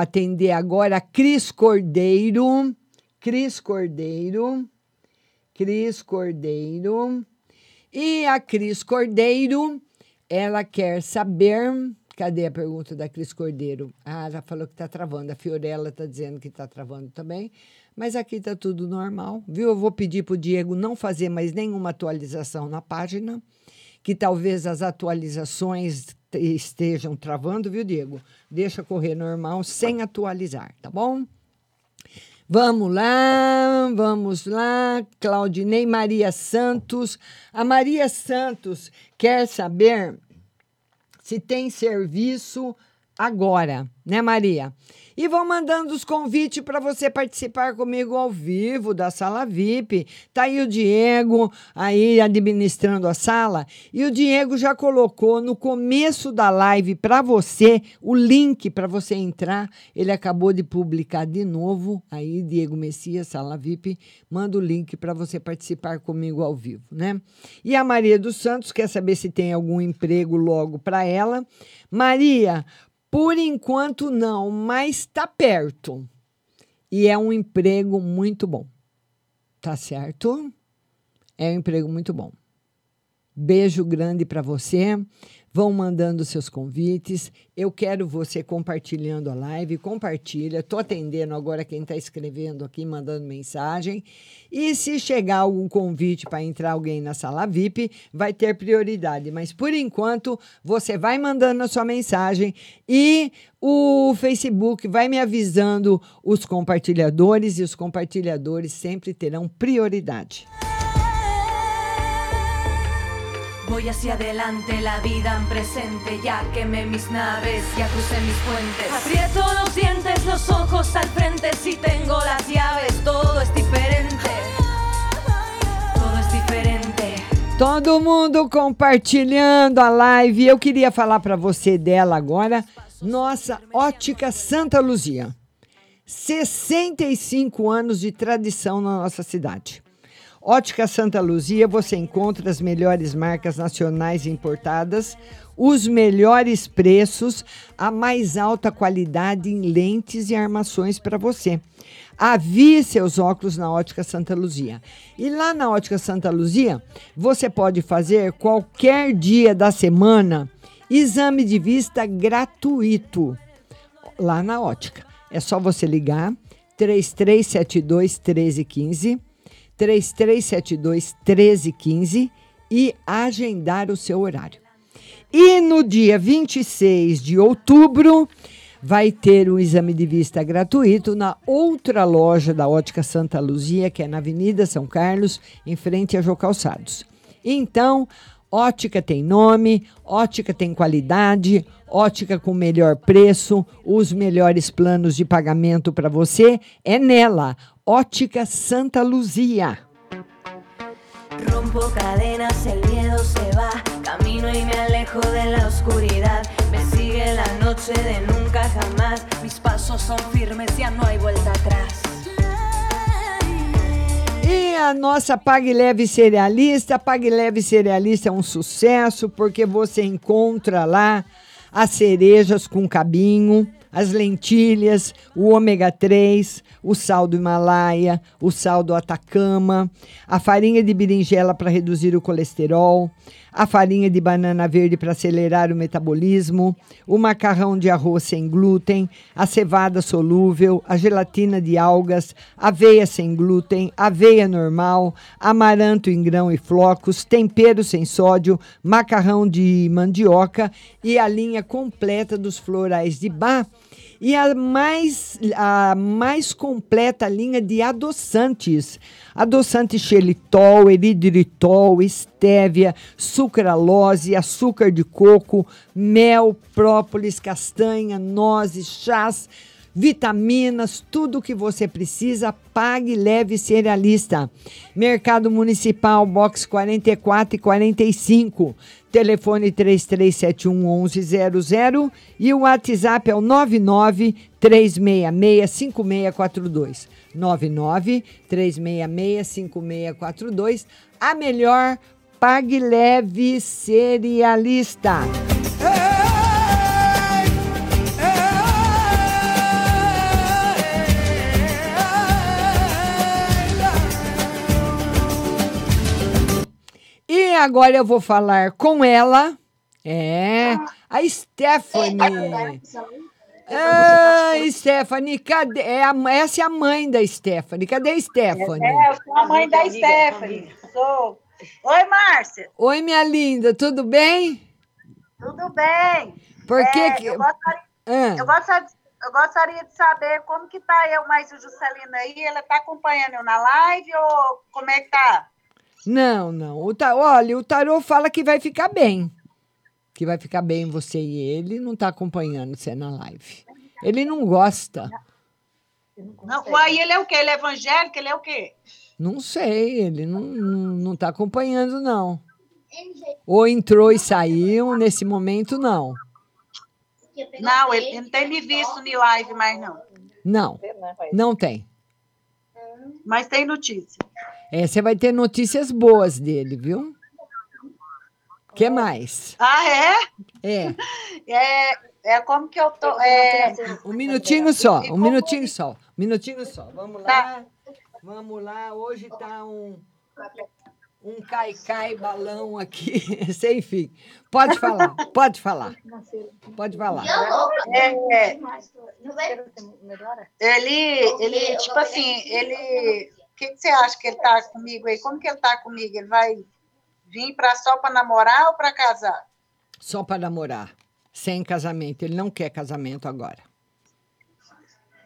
atender agora a Cris Cordeiro. Cris Cordeiro. Cris Cordeiro. E a Cris Cordeiro, ela quer saber. Cadê a pergunta da Cris Cordeiro? Ah, já falou que está travando. A Fiorella está dizendo que está travando também. Mas aqui está tudo normal, viu? Eu vou pedir para o Diego não fazer mais nenhuma atualização na página, que talvez as atualizações te- estejam travando, viu, Diego? Deixa correr normal, sem atualizar, tá bom? Vamos lá, vamos lá. Claudinei Maria Santos. A Maria Santos quer saber se tem serviço agora, né, Maria? E vão mandando os convites para você participar comigo ao vivo da sala VIP. Tá aí o Diego aí administrando a sala e o Diego já colocou no começo da live para você o link para você entrar. Ele acabou de publicar de novo aí Diego Messias, sala VIP, manda o link para você participar comigo ao vivo, né? E a Maria dos Santos quer saber se tem algum emprego logo para ela. Maria, por enquanto não, mas está perto. E é um emprego muito bom. Tá certo? É um emprego muito bom. Beijo grande para você. Vão mandando seus convites. Eu quero você compartilhando a live. Compartilha. Estou atendendo agora quem está escrevendo aqui, mandando mensagem. E se chegar algum convite para entrar alguém na sala VIP, vai ter prioridade. Mas por enquanto, você vai mandando a sua mensagem e o Facebook vai me avisando os compartilhadores e os compartilhadores sempre terão prioridade. Voy hacia adelante, la vida en presente. Ya quemé mis naves, ya crucé mis puentes. Aprieto los dientes, los ojos al frente. Si tengo las llaves, todo es diferente. Todo es diferente. Todo mundo compartilhando a live. Eu queria falar para você dela agora. Nossa Ótica Santa Luzia. 65 anos de tradição na nossa cidade. Ótica Santa Luzia, você encontra as melhores marcas nacionais importadas, os melhores preços, a mais alta qualidade em lentes e armações para você. Avie seus óculos na Ótica Santa Luzia. E lá na Ótica Santa Luzia, você pode fazer qualquer dia da semana exame de vista gratuito lá na Ótica. É só você ligar 3372 1315 3372 1315 e agendar o seu horário. E no dia 26 de outubro vai ter o exame de vista gratuito na outra loja da Ótica Santa Luzia, que é na Avenida São Carlos, em frente a Jô Calçados. Então, ótica tem nome, ótica tem qualidade, ótica com melhor preço, os melhores planos de pagamento para você é nela. Ótica Santa Luzia. Rompo cadenas, el miedo se va. Camino y me alejo de la oscuridad. Me sigue la noche de nunca jamás. Mis pasos son firmes, ya no hay vuelta atrás. E a nossa Pague Leve Cerealista, Pague Leve Cerealista é um sucesso porque você encontra lá as cerejas com cabinho, as lentilhas, o ômega 3, o sal do Himalaia, o sal do Atacama, a farinha de berinjela para reduzir o colesterol, a farinha de banana verde para acelerar o metabolismo, o macarrão de arroz sem glúten, a cevada solúvel, a gelatina de algas, aveia sem glúten, aveia normal, amaranto em grão e flocos, tempero sem sódio, macarrão de mandioca e a linha completa dos florais de Bach e a mais, a mais completa linha de adoçantes. Adoçante xelitol, eridritol, estévia, sucralose, açúcar de coco, mel, própolis, castanha, nozes, chás, vitaminas, tudo que você precisa, pague leve cerealista. Mercado Municipal, box 44 e 45. Telefone 3371 1100 e o WhatsApp é o 99 366 5642. 99 366 5642. A melhor pague leve cerealista. E agora eu vou falar com ela. É, a Stephanie. Ah, Stephanie, cadê? É a, essa é a mãe da Stephanie. Cadê a Stephanie? É, eu sou a mãe da Stephanie. Sou. Oi, Márcia. Oi, minha linda, tudo bem? Tudo bem. Por que É, que- Eu gostaria, Ah. eu, gostaria, eu gostaria de saber como que tá eu mais o Juscelino aí. Ela tá acompanhando eu na live ou como é que tá? Não, não. O ta... Olha, o tarô fala que vai ficar bem. Que vai ficar bem você e ele. Não está acompanhando você na live. Ele não gosta. Não, uai, ele é o quê? Ele é evangélico? Ele é o quê? Não sei, ele não, não, não tá acompanhando, não. Ou entrou e saiu, nesse momento, não. Não, ele, ele não tem me visto em live mais, não. Não, não tem. Mas tem notícia. É, você vai ter notícias boas dele, viu? que mais? Ah, é? É. É, é como que eu tô. É... Um minutinho só, um minutinho só, um minutinho só. Vamos lá, Tá. vamos lá. Hoje tá um um cai-cai balão aqui, (laughs) sem fim. Pode falar, pode falar, pode falar. É, é. Ele, ele, tipo assim, ele. O que, que você acha que ele tá comigo aí? Como que ele tá comigo? Ele vai vir pra, só para namorar ou para casar? Só para namorar, sem casamento. Ele não quer casamento agora.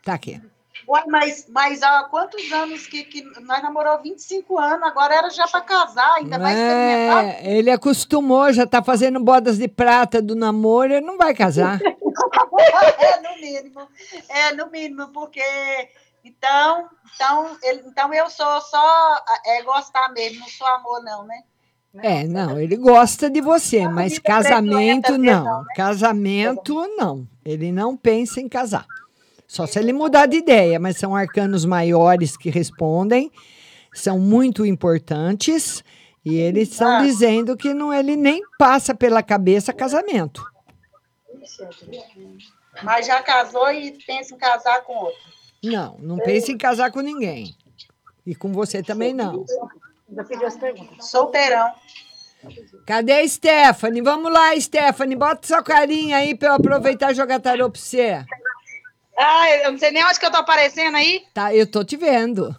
Tá aqui. Ué, mas, mas há quantos anos que, que nós namorou 25 anos, agora era já para casar, ainda vai experimentar? É, ele acostumou, já tá fazendo bodas de prata do namoro, ele não vai casar. (laughs) é, no mínimo. É, no mínimo, porque. Então, então, ele, então eu sou só é, gostar mesmo, não sou amor, não, né? É, não, ele gosta de você, mas casamento não. né? Casamento não. Ele não pensa em casar. Só se ele mudar de ideia, mas são arcanos maiores que respondem, são muito importantes, e eles estão Ah. dizendo que não, ele nem passa pela cabeça casamento. Mas já casou e pensa em casar com outro. Não, não pensa em casar com ninguém. E com você também não. Solteirão. Cadê a Stephanie? Vamos lá, Stephanie. Bota sua carinha aí pra eu aproveitar e jogar tarô pra você. Ah, eu não sei nem onde que eu tô aparecendo aí. Tá, eu tô te vendo.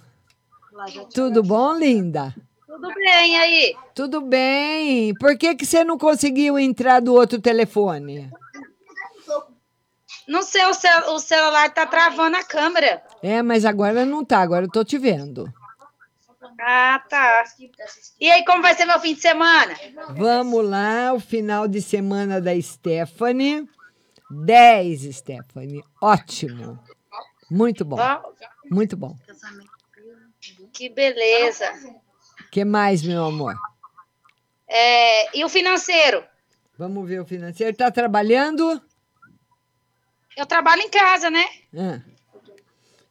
Tudo bom, linda? Tudo bem aí. Tudo bem. Por que, que você não conseguiu entrar do outro telefone? Não sei, o, cel o celular tá travando a câmera. É, mas agora não tá, agora eu tô te vendo. Ah, tá. E aí, como vai ser meu fim de semana? Vamos lá, o final de semana da Stephanie. 10, Stephanie. Ótimo. Muito bom. Muito bom. Que beleza. que mais, meu amor? É, e o financeiro? Vamos ver o financeiro. Tá trabalhando? Eu trabalho em casa, né? Ah.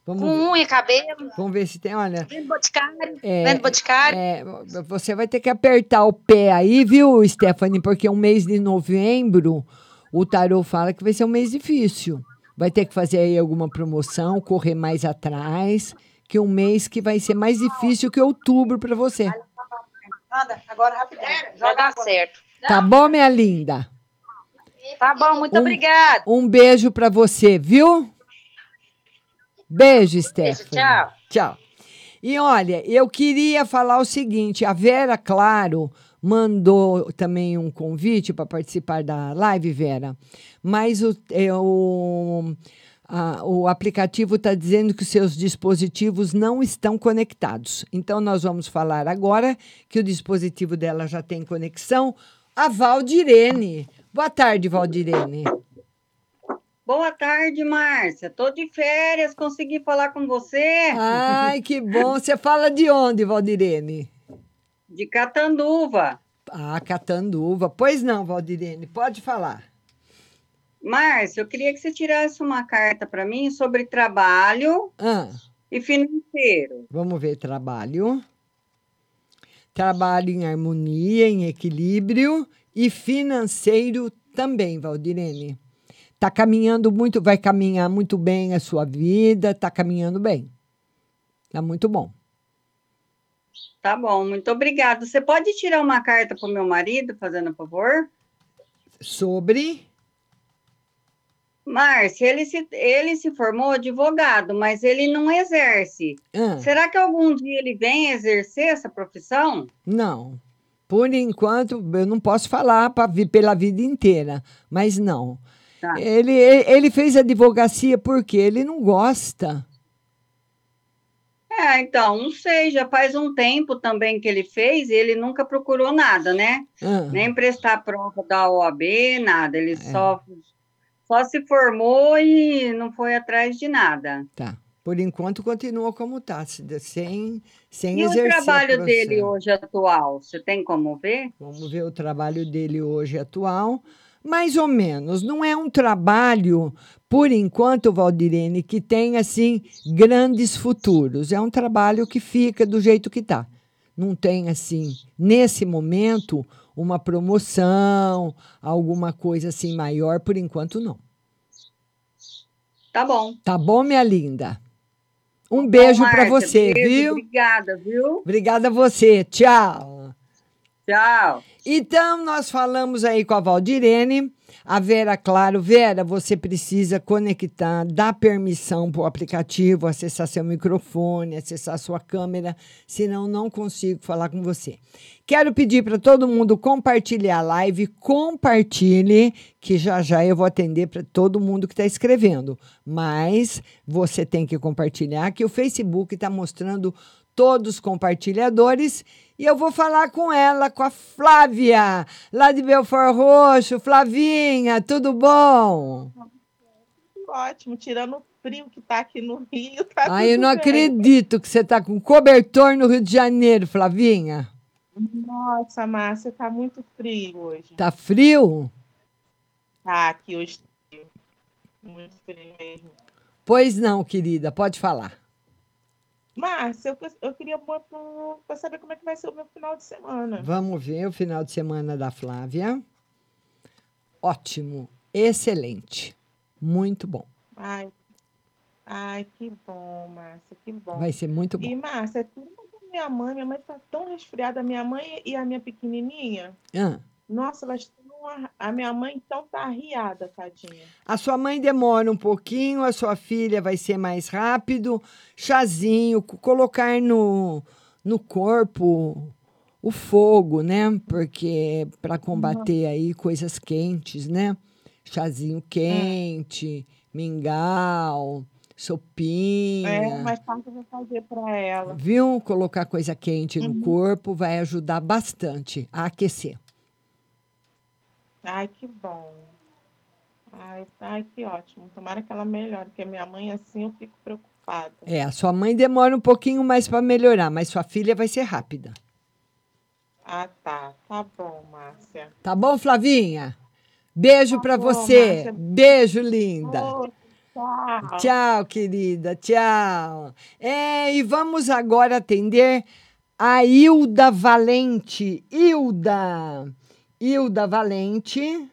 Vamos, Com unha, cabelo, vamos ver se tem, olha. vendo boticário, É, vendo boticário. é, você vai ter que apertar o pé aí, viu, Stephanie? Porque um mês de novembro, o tarô fala que vai ser um mês difícil. Vai ter que fazer aí alguma promoção, correr mais atrás, que um mês que vai ser mais difícil que outubro para você. Anda, agora rapidinho. Já dá certo. Tá bom, minha linda? Tá bom, muito Um- obrigada. Um beijo para você, viu? Beijo, Stephanie. tchau. Tchau. E olha, eu queria falar o seguinte: a Vera Claro mandou também um convite para participar da live, Vera, mas o, é, o, a- o aplicativo está dizendo que os seus dispositivos não estão conectados. Então, nós vamos falar agora que o dispositivo dela já tem conexão. A Valdirene. Boa tarde, Valdirene. Boa tarde, Márcia. Tô de férias, consegui falar com você. Ai, que bom. Você fala de onde, Valdirene? De Catanduva. Ah, Catanduva. Pois não, Valdirene, pode falar. Márcia, eu queria que você tirasse uma carta para mim sobre trabalho Ah, e financeiro. vamos ver trabalho. Trabalho em harmonia, em equilíbrio e financeiro também, Valdirene. Tá caminhando muito, vai caminhar muito bem a sua vida, tá caminhando bem. Tá muito bom. Tá bom, muito obrigada. Você pode tirar uma carta para o meu marido, fazendo favor? Sobre Márcia, ele se, ele se formou advogado, mas ele não exerce. Ah. Será que algum dia ele vem exercer essa profissão? Não. Por enquanto, eu não posso falar pra, pela vida inteira, mas não. Tá. Ele, ele fez advocacia porque ele não gosta. É, então, não sei, já faz um tempo também que ele fez e ele nunca procurou nada, né? Ah. Nem prestar prova da OAB, nada. Ele só, só se formou e não foi atrás de nada. Tá. Por enquanto, continua como está, sem, sem E o exercer. a trabalho dele hoje atual, você tem como ver? Vamos ver o trabalho dele hoje atual. Mais ou menos. Não é um trabalho, por enquanto, Valdirene, que tem assim grandes futuros. É um trabalho que fica do jeito que está. Não tem assim, nesse momento, uma promoção, alguma coisa assim maior, por enquanto não. Tá bom. Tá bom, minha linda? Um beijo para você, beijo, viu? Obrigada, viu? Obrigada a você. Tchau. Tchau. Então, nós falamos aí com a Valdirene. A Vera, claro, Vera, você precisa conectar, dar permissão para o aplicativo, acessar seu microfone, acessar sua câmera, senão não consigo falar com você. Quero pedir para todo mundo compartilhar a live, compartilhe, que já já eu vou atender para todo mundo que está escrevendo. Mas você tem que compartilhar, que o Facebook está mostrando todos os compartilhadores. E eu vou falar com ela, com a Flávia, lá de Belfort Roxo. Flavinha, tudo bom? Ótimo, tirando o frio que tá aqui no Rio, tá Ai, eu não bem. acredito que você está com cobertor no Rio de Janeiro, Flavinha. Nossa, Márcia, tá muito frio hoje. Tá frio? Tá, aqui hoje. Muito frio mesmo. Pois não, querida, pode falar. Márcia, eu, eu queria para saber como é que vai ser o meu final de semana. Vamos ver o final de semana da Flávia. Ótimo, excelente, muito bom. Ai, ai, que bom, Márcia, que bom. Vai ser muito bom. E, Márcia, é tudo minha mãe. Minha mãe tá tão resfriada. Minha mãe e a minha pequenininha, Ah, nossa, elas estão... A minha mãe, então, tá arriada, tadinha. A sua mãe demora um pouquinho, a sua filha vai ser mais rápido. Chazinho, co- colocar no, no corpo o fogo, né? Porque para combater aí coisas quentes, né? Chazinho quente, mingau, sopinha. É, mais tarde eu vou fazer para ela. Viu? Colocar coisa quente no corpo vai ajudar bastante a aquecer. Ai, que bom. Ai, ai, que ótimo. Tomara que ela melhore, porque minha mãe, assim, eu fico preocupada. É, a sua mãe demora um pouquinho mais para melhorar, mas sua filha vai ser rápida. Ah, tá. Tá bom, Márcia. Tá bom, Flavinha? Beijo Tá para você. Márcia. Beijo, linda. Ô, tchau. Tchau, querida. Tchau. É, e vamos agora atender a Hilda Valente. Hilda. Hilda Valente.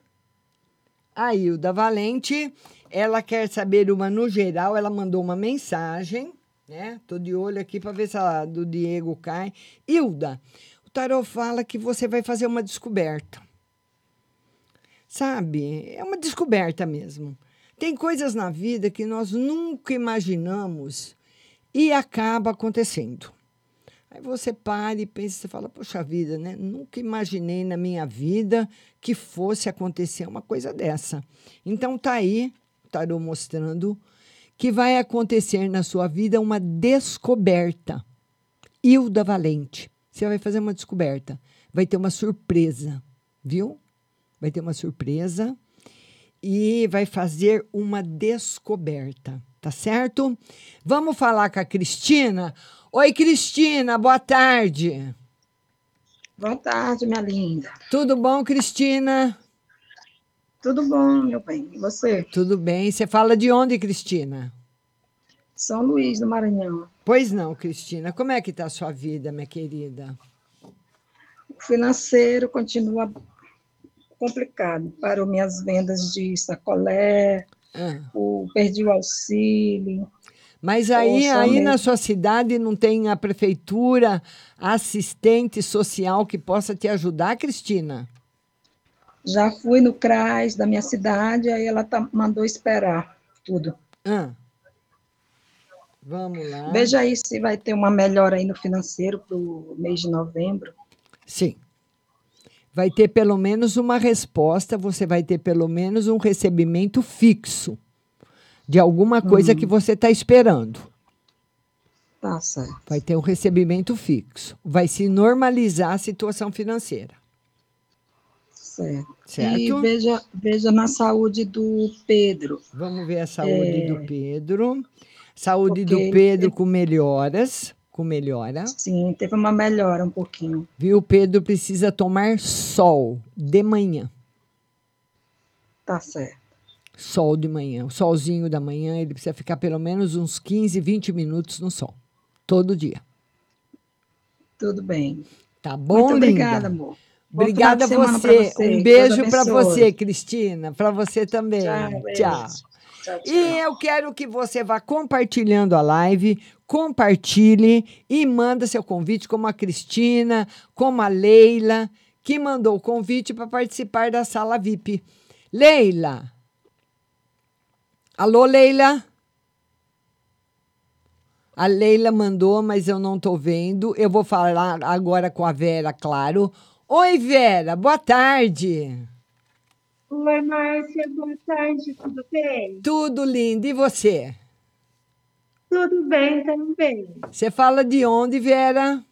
A Hilda Valente, ela quer saber uma no geral, ela mandou uma mensagem, né? Tô de olho aqui para ver se a do Diego cai. Hilda, o tarot fala que você vai fazer uma descoberta. Sabe? É uma descoberta mesmo. Tem coisas na vida que nós nunca imaginamos e acaba acontecendo. Aí você para e pensa, você fala, poxa vida, né? Nunca imaginei na minha vida que fosse acontecer uma coisa dessa. Então tá aí, tarô mostrando que vai acontecer na sua vida uma descoberta. Hilda Valente, você vai fazer uma descoberta, vai ter uma surpresa, viu? Vai ter uma surpresa e vai fazer uma descoberta, tá certo? Vamos falar com a Cristina. Oi, Cristina, boa tarde. Boa tarde, minha linda. Tudo bom, Cristina? Tudo bom, meu bem. E você? Tudo bem. Você fala de onde, Cristina? São Luís do Maranhão. Pois não, Cristina. Como é que tá a sua vida, minha querida? O financeiro continua complicado. Parou minhas vendas de sacolé, Ah. o, perdi o auxílio. Mas aí, Ouça aí mesmo. na sua cidade não tem a prefeitura assistente social que possa te ajudar, Cristina? Já fui no CRAS da minha cidade, aí ela tá, mandou esperar tudo. Ah. Vamos lá. Veja aí se vai ter uma melhora aí no financeiro para o mês de novembro. Sim. Vai ter pelo menos uma resposta, você vai ter pelo menos um recebimento fixo de alguma coisa Hum. que você está esperando. Tá certo. Vai ter um recebimento fixo. Vai se normalizar a situação financeira. Certo. Certo? E veja, veja na saúde do Pedro. Vamos ver a saúde É. do Pedro. Saúde Porque do ele Pedro com melhoras. Com melhora. Sim, teve uma melhora um pouquinho. Viu? O Pedro precisa tomar sol de manhã. Tá certo. Sol de manhã. O solzinho da manhã, ele precisa ficar pelo menos uns 15, 20 minutos no sol. Todo dia. Tudo bem. Tá bom, Muito linda? obrigada, amor. Bom Obrigada a você. você. Um beijo para você, Cristina. Para você também. Tchau. Tchau, tchau. E eu quero que você vá compartilhando a live, compartilhe e manda seu convite, como a Cristina, como a Leila, que mandou o convite para participar da sala VIP. Leila. Alô, Leila? A Leila mandou, mas eu não estou vendo. Eu vou falar agora com a Vera, claro. Oi, Vera, boa tarde. Oi, Márcia, boa tarde, tudo bem? Tudo lindo. E você? Tudo bem também. Você fala de onde, Vera?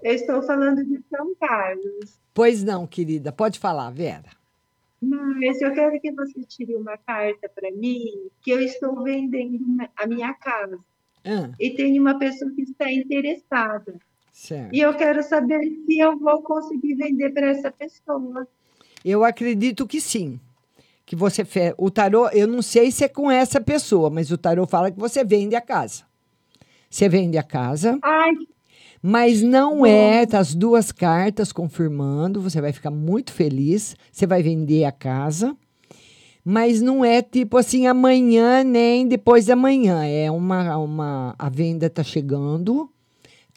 Eu estou falando de São Carlos. Pois não, querida. Pode falar, Vera. Márcia, eu quero que você tire uma carta para mim, que eu estou vendendo a minha casa. Ah, E tem uma pessoa que está interessada. certo. E eu quero saber se eu vou conseguir vender para essa pessoa. Eu acredito que sim. Que você fe... O tarô, eu não sei se é com essa pessoa, mas o tarô fala que você vende a casa. Você vende a casa, Ai, mas não é tá as duas cartas confirmando, você vai ficar muito feliz, você vai vender a casa, mas não é tipo assim amanhã nem depois da manhã, é uma, uma a venda está chegando,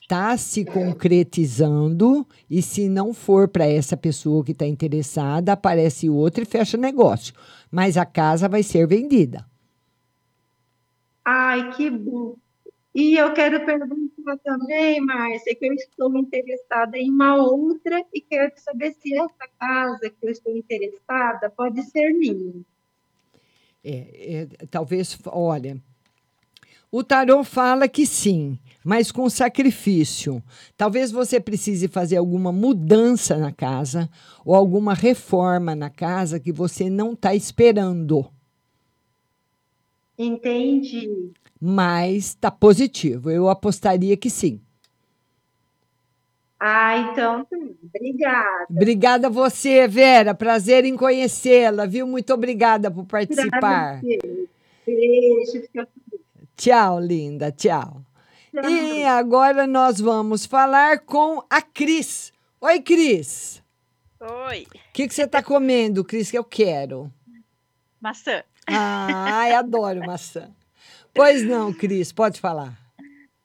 está se concretizando e se não for para essa pessoa que está interessada, aparece outra e fecha negócio, mas a casa vai ser vendida. ai, que bom. E eu quero perguntar também, Márcia, que eu estou interessada em uma outra e quero saber se essa casa que eu estou interessada pode ser minha. É, é, talvez, olha, o tarô fala que sim, mas com sacrifício. Talvez você precise fazer alguma mudança na casa ou alguma reforma na casa que você não está esperando, Entendi. Mas está positivo. Eu apostaria que sim. Ah, então, tá. obrigada. Obrigada a você, Vera. Prazer em conhecê-la, viu? Muito obrigada por participar. Beijo. Tchau, linda. Tchau. E agora nós vamos falar com a Cris. Oi, Cris. Oi, O que, que você está comendo, Cris, que eu quero? maçã. Ai, adoro maçã. Pois não, Cris, pode falar.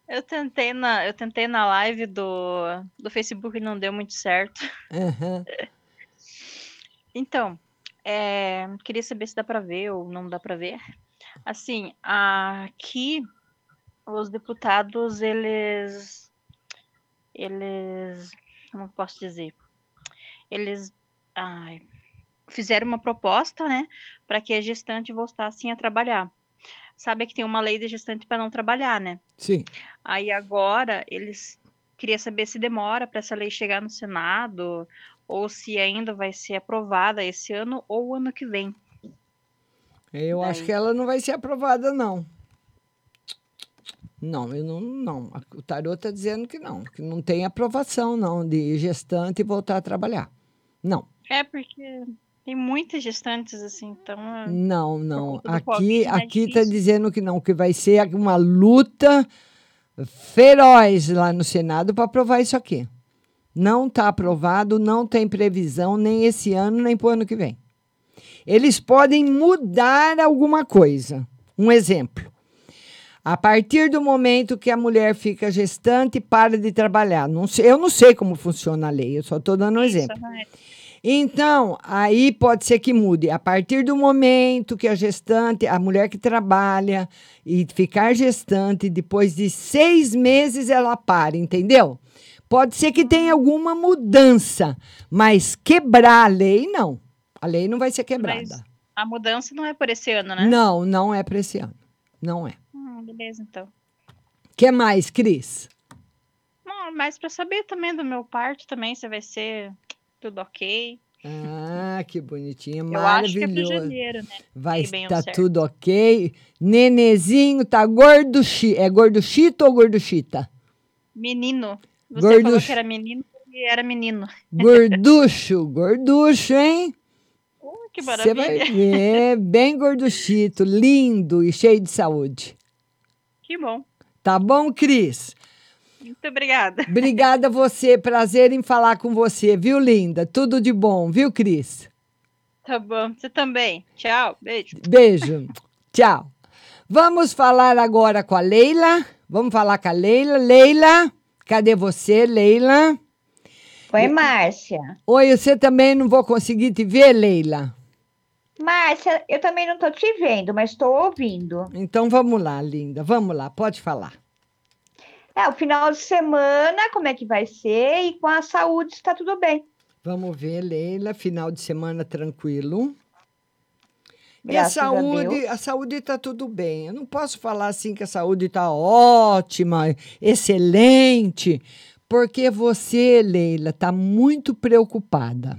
Eu tentei na, eu tentei na live do, do Facebook e não deu muito certo. Aham. (laughs) Então, é, queria saber se dá para ver ou não dá para ver. Assim, aqui os deputados eles eles como posso dizer? Eles ai, fizeram uma proposta, né, para que a gestante voltassem a trabalhar. Sabe que tem uma lei de gestante para não trabalhar, né? Sim. Aí agora eles queria saber se demora para essa lei chegar no Senado ou se ainda vai ser aprovada esse ano ou ano que vem. Eu acho que ela não vai ser aprovada, não. Não, eu não, não. O tarô está dizendo que não, que não tem aprovação, não, de gestante voltar a trabalhar. Não. É, porque tem muitas gestantes, assim, então. ah, Não, não. Aqui Covid, né, aqui está dizendo que não, que vai ser uma luta feroz lá no Senado para aprovar isso aqui. Não está aprovado, não tem previsão nem esse ano, nem para o ano que vem. Eles podem mudar alguma coisa. Um exemplo. A partir do momento que a mulher fica gestante, para de trabalhar. Não sei, eu não sei como funciona a lei, eu só estou dando um exemplo. Então, aí pode ser que mude. A partir do momento que a gestante, a mulher que trabalha e ficar gestante, depois de seis meses ela para, entendeu? Pode ser que tenha alguma mudança, mas quebrar a lei, não. A lei não vai ser quebrada. Mas a mudança não é por esse ano, né? Não, não é para esse ano. Não é. Hum, beleza, então. que mais, Cris? Não, mas para saber também do meu parto também, se vai ser tudo ok. Ah, que bonitinha, Eu acho que é maravilhoso. janeiro, né? Vai estar certo. tudo ok. Nenezinho tá gorduchi. É gorduchito ou gorduchita? Menino. Você Gordo- falou que era menino e era menino. (laughs) Gorducho, gorducho, hein? Uh, que Você maravilha. vai ver, (laughs) bem gorduchito, lindo e cheio de saúde. Que bom. Tá bom, Cris? Muito obrigada. Obrigada a você, prazer em falar com você, viu, linda? Tudo de bom, viu, Cris? Tá bom. Você também. Tchau. Beijo. Beijo. Tchau. Vamos falar agora com a Leila. Vamos falar com a Leila. Leila, cadê você, Leila? Oi, Márcia. Oi, você também não vou conseguir te ver, Leila. Márcia, eu também não estou te vendo, mas estou ouvindo. Então vamos lá, linda. Vamos lá, pode falar. É, o final de semana, como é que vai ser? E com a saúde está tudo bem. Vamos ver, Leila. Final de semana tranquilo. E a a saúde, Deus. a saúde está tudo bem. Eu não posso falar assim que a saúde está ótima, excelente, porque você, Leila, está muito preocupada.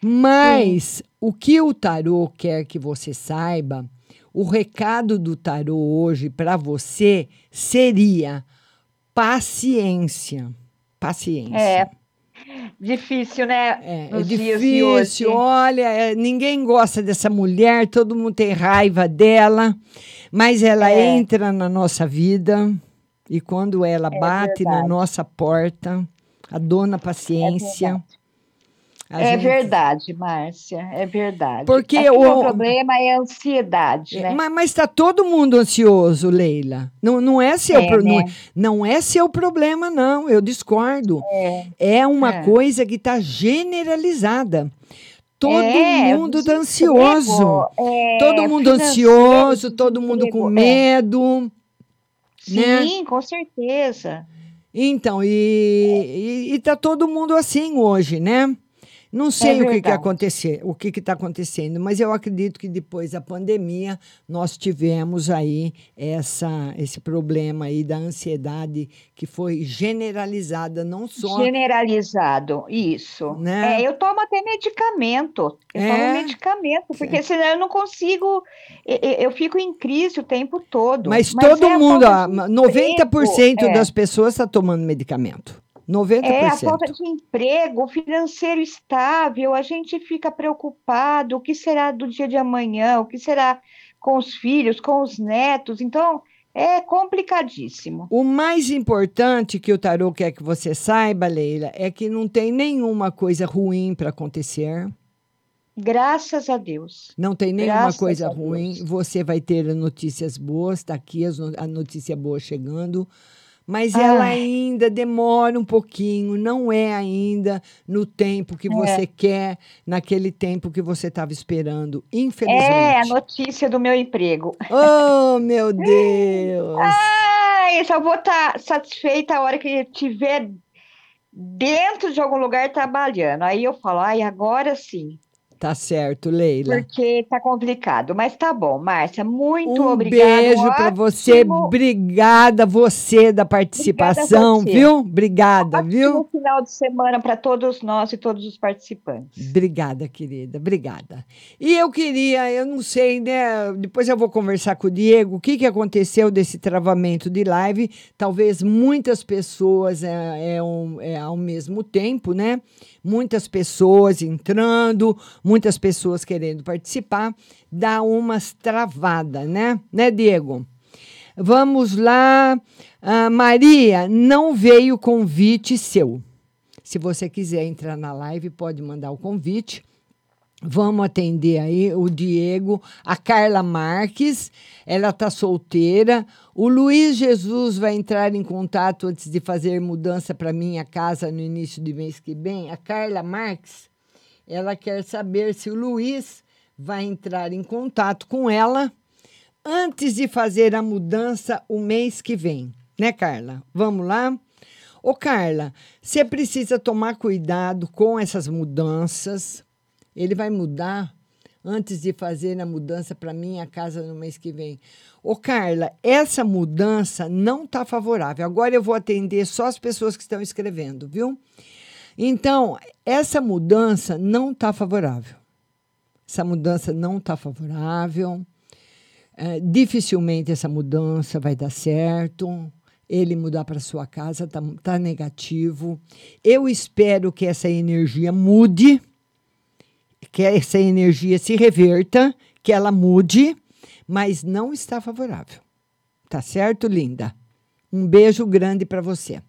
Mas o que o tarô quer que você saiba, o recado do tarô hoje para você seria paciência. Paciência. É. Difícil, né? É hoje. difícil, olha, é, ninguém gosta dessa mulher, todo mundo tem raiva dela, mas ela É. entra na nossa vida e quando ela bate na verdade. nossa porta, a dona paciência. A É gente- verdade, Márcia, é verdade. Porque Aqui o- o problema é a ansiedade, né? Mas, mas tá todo mundo ansioso, Leila. Não, não é seu É, pro- não, né? é- não é seu problema, não. Eu discordo. É, uma é. coisa que está generalizada. Todo É, mundo está ansioso. é, todo mundo ansioso, todo mundo com é. medo. né? Sim, com certeza. Então, e está todo mundo assim hoje, né? Não sei o que, que acontecer, o que está acontecendo, mas eu acredito que depois da pandemia nós tivemos aí essa, esse problema aí da ansiedade que foi generalizada, não só Generalizado, isso. Né? É, eu tomo até medicamento. Eu É? tomo medicamento, porque senão eu não consigo. Eu, eu fico em crise o tempo todo. Mas, todo é mundo, falta ó, de 90% emprego, é. das pessoas está tomando medicamento. 90%. É, a falta de emprego, financeiro estável, a gente fica preocupado, o que será do dia de amanhã, o que será com os filhos, com os netos, então é complicadíssimo. O mais importante que o tarô quer que você saiba, Leila, é que não tem nenhuma coisa ruim para acontecer. Graças a Deus. Não tem nenhuma Graças coisa ruim. Você vai ter notícias boas, está aqui a notícia boa chegando. Mas ela Ai. ainda demora um pouquinho, não é ainda no tempo que É. você quer, naquele tempo que você estava esperando, É a infelizmente. notícia do meu emprego. Oh, meu (laughs) Deus! Ai, só vou estar satisfeita a hora que eu estiver dentro de algum lugar trabalhando. Aí eu falo, ai, agora sim. Tá certo, Leila. Porque tá complicado. Mas tá bom, Márcia. Muito Um obrigada. beijo para você. Obrigada você da participação, você. viu? Obrigada, viu? Bom final de semana para todos nós e todos os participantes. Obrigada, querida, obrigada. E eu queria, eu não sei, né? Depois eu vou conversar com o Diego, o que, que aconteceu desse travamento de live. Talvez muitas pessoas é, é, um- é ao mesmo tempo, né? Muitas pessoas entrando, muitas pessoas querendo participar, dá umas travadas, né? Né, Diego? Vamos lá. Ah, Maria, não veio convite seu. Se você quiser entrar na live, pode mandar o convite. Vamos atender aí o Diego, a Carla Marques, ela está solteira. O Luiz Jesus vai entrar em contato antes de fazer mudança para minha casa no início do mês que vem. A Carla Marques, ela quer saber se o Luiz vai entrar em contato com ela antes de fazer a mudança o mês que vem. Né, Carla? Vamos lá? Ô, Carla, você precisa tomar cuidado com essas mudanças. Ele vai mudar antes de fazer a mudança para minha casa no mês que vem. Ô, Carla, essa mudança não está favorável. Agora eu vou atender só as pessoas que estão escrevendo, viu? Então, essa mudança não está favorável. Essa mudança não está favorável. É, dificilmente essa mudança vai dar certo. Ele mudar para sua casa está tá negativo. Eu espero que essa energia mude, que essa energia se reverta, que ela mude, mas não está favorável. Tá certo, linda? Um beijo grande para você.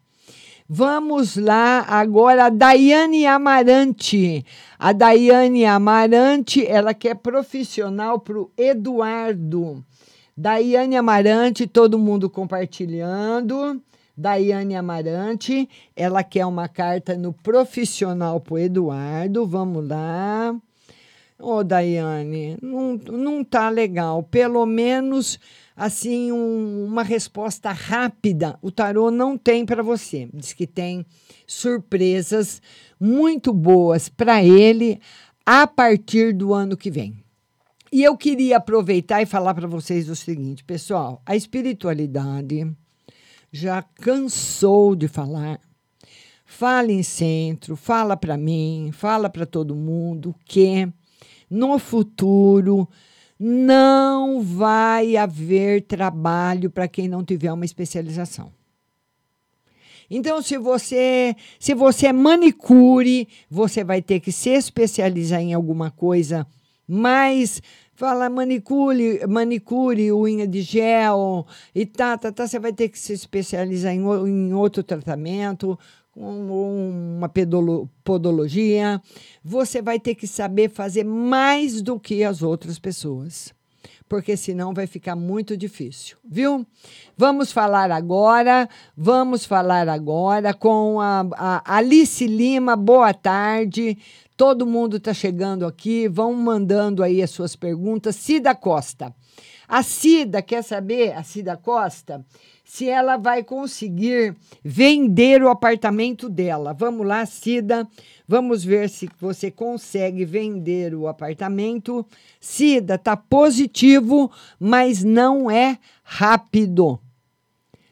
Vamos lá agora, a Daiane Amarante. A Daiane Amarante, ela quer profissional para o Eduardo. Daiane Amarante, todo mundo compartilhando. Daiane Amarante, ela quer uma carta no profissional para o Eduardo. Vamos lá. Ô, Daiane, não, não tá legal. Pelo menos, assim, um- uma resposta rápida o tarô não tem para você. Diz que tem surpresas muito boas para ele a partir do ano que vem. E eu queria aproveitar e falar para vocês o seguinte, pessoal: a espiritualidade já cansou de falar. Fala em centro, fala para mim, fala para todo mundo que no futuro não vai haver trabalho para quem não tiver uma especialização. Então, se você, se você é manicure, você vai ter que se especializar em alguma coisa mais fala manicure, manicure, unha de gel e tá, tá, tá, você vai ter que se especializar em, em outro tratamento, um- uma pedolo- podologia. Você vai ter que saber fazer mais do que as outras pessoas porque senão vai ficar muito difícil, viu? Vamos falar agora, vamos falar agora com a, a Alice Lima. Boa tarde. Todo mundo está chegando aqui, vão mandando aí as suas perguntas. Cida Costa. A Cida quer saber, a Cida Costa, se ela vai conseguir vender o apartamento dela. Vamos lá, Cida. Vamos ver se você consegue vender o apartamento. Cida, tá positivo, mas não é rápido.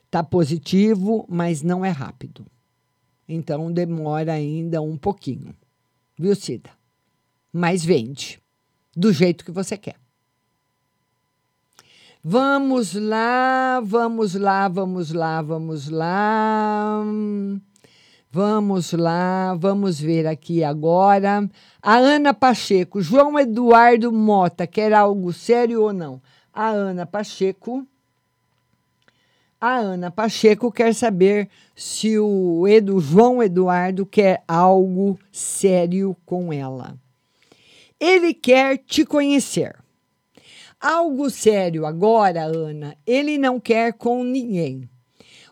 Tá positivo, mas não é rápido. Então demora ainda um pouquinho. Viu, Cida? Mas vende do jeito que você quer. Vamos lá, vamos lá, vamos lá, vamos lá. Vamos lá, vamos ver aqui agora. A Ana Pacheco, João Eduardo Mota, quer algo sério ou não? A Ana Pacheco. A Ana Pacheco quer saber se o Edu, João Eduardo quer algo sério com ela. Ele quer te conhecer. Algo sério agora, Ana, ele não quer com ninguém.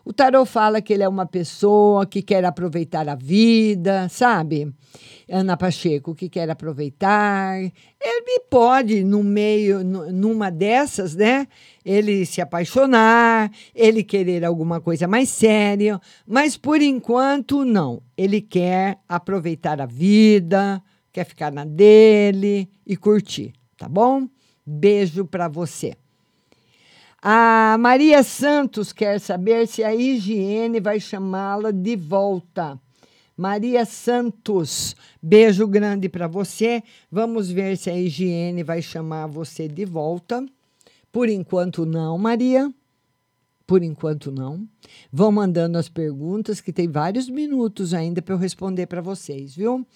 O tarô fala que ele é uma pessoa que quer aproveitar a vida, sabe? Ana Pacheco, que quer aproveitar. Ele pode, no meio, nu- numa dessas, né? Ele se apaixonar, ele querer alguma coisa mais séria, mas por enquanto não. Ele quer aproveitar a vida, quer ficar na dele e curtir, tá bom? Beijo para você. A Maria Santos quer saber se a higiene vai chamá-la de volta. Maria Santos, beijo grande para você. Vamos ver se a higiene vai chamar você de volta. Por enquanto, não, Maria. Por enquanto, não. Vão mandando as perguntas, que tem vários minutos ainda para eu responder para vocês, viu?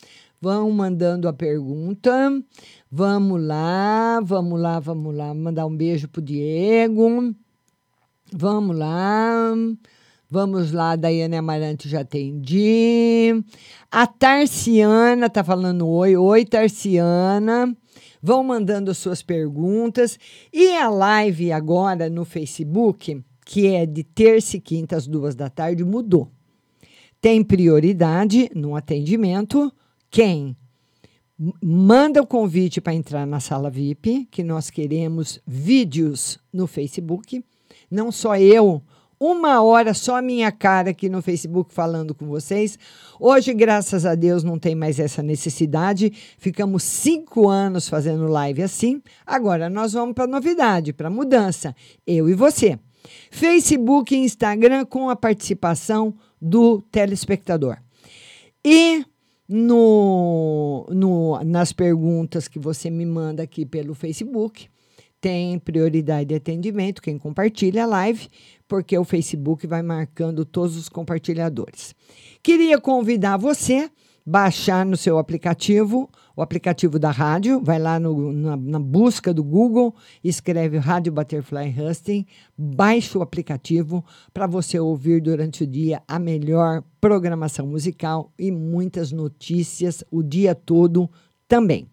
Vão mandando a pergunta. Vamos lá, vamos lá, vamos lá. Mandar um beijo pro Diego. Vamos lá. Vamos lá, Daiane Amarante, já atendi. A Tarciana tá falando oi. Oi, Tarciana. Vão mandando suas perguntas. E a live agora no Facebook, que é de terça e quinta às duas da tarde, mudou. Tem prioridade no atendimento quem manda o convite para entrar na sala VIP, que nós queremos vídeos no Facebook, não só eu, uma hora só a minha cara aqui no Facebook falando com vocês. Hoje, graças a Deus, não tem mais essa necessidade. Ficamos cinco anos fazendo live assim. Agora nós vamos para novidade, para mudança. Eu e você. Facebook e Instagram com a participação do telespectador. E no, no, nas perguntas que você me manda aqui pelo Facebook, tem prioridade de atendimento, quem compartilha a live, porque o Facebook vai marcando todos os compartilhadores. Queria convidar você baixar no seu aplicativo, o aplicativo da rádio, vai lá no, na, na, busca do Google, escreve Rádio Butterfly Husting, baixa o aplicativo para você ouvir durante o dia a melhor programação musical e muitas notícias o dia todo também.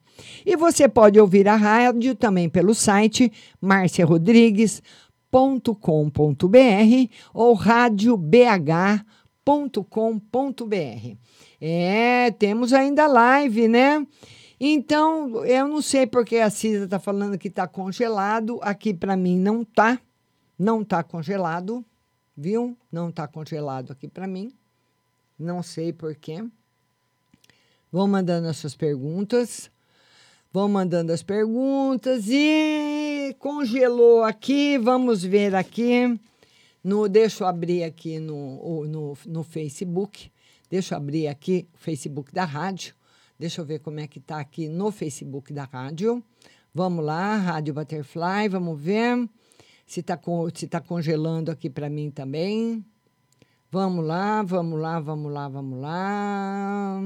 E você pode ouvir a rádio também pelo site marciarodrigues.com.br ou radiobh.com.br. É, temos ainda live, né? Então, eu não sei porque a Cisa está falando que está congelado. Aqui para mim não tá. Não tá congelado, viu? Não tá congelado aqui para mim. Não sei porquê. Vão mandando as suas perguntas. Vão mandando as perguntas e congelou aqui. Vamos ver aqui. No, deixa eu abrir aqui no, no, no Facebook. Deixa eu abrir aqui o Facebook da rádio. Deixa eu ver como é que está aqui no Facebook da rádio. Vamos lá, Rádio Butterfly, vamos ver se está se tá congelando aqui para mim também. Vamos lá, vamos lá, vamos lá, vamos lá.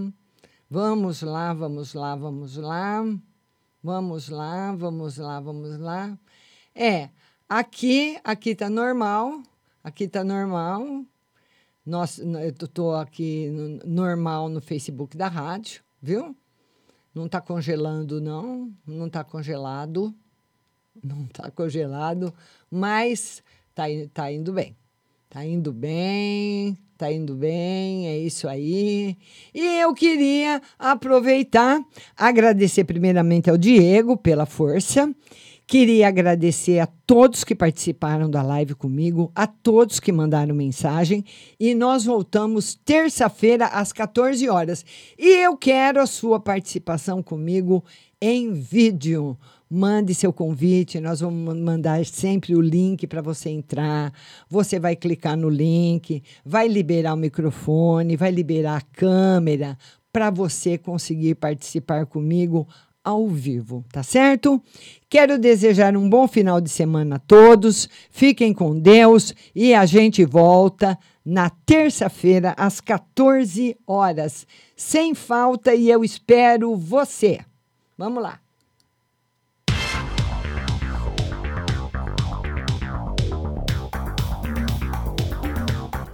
Vamos lá, vamos lá, vamos lá. Vamos lá, vamos lá, vamos lá. É, aqui, aqui tá normal. Aqui tá normal. Nossa, eu estou aqui no, normal no Facebook da rádio, viu? Não está congelando, não. Não está congelado. Não está congelado, mas está tá indo bem. Está indo bem, está indo bem, é isso aí. E eu queria aproveitar, agradecer primeiramente ao Diego pela força Queria agradecer a todos que participaram da live comigo, a todos que mandaram mensagem e nós voltamos terça-feira às 14 horas. E eu quero a sua participação comigo em vídeo. Mande seu convite, nós vamos mandar sempre o link para você entrar. Você vai clicar no link, vai liberar o microfone, vai liberar a câmera para você conseguir participar comigo ao vivo, tá certo? Quero desejar um bom final de semana a todos. Fiquem com Deus e a gente volta na terça-feira às 14 horas, sem falta e eu espero você. Vamos lá.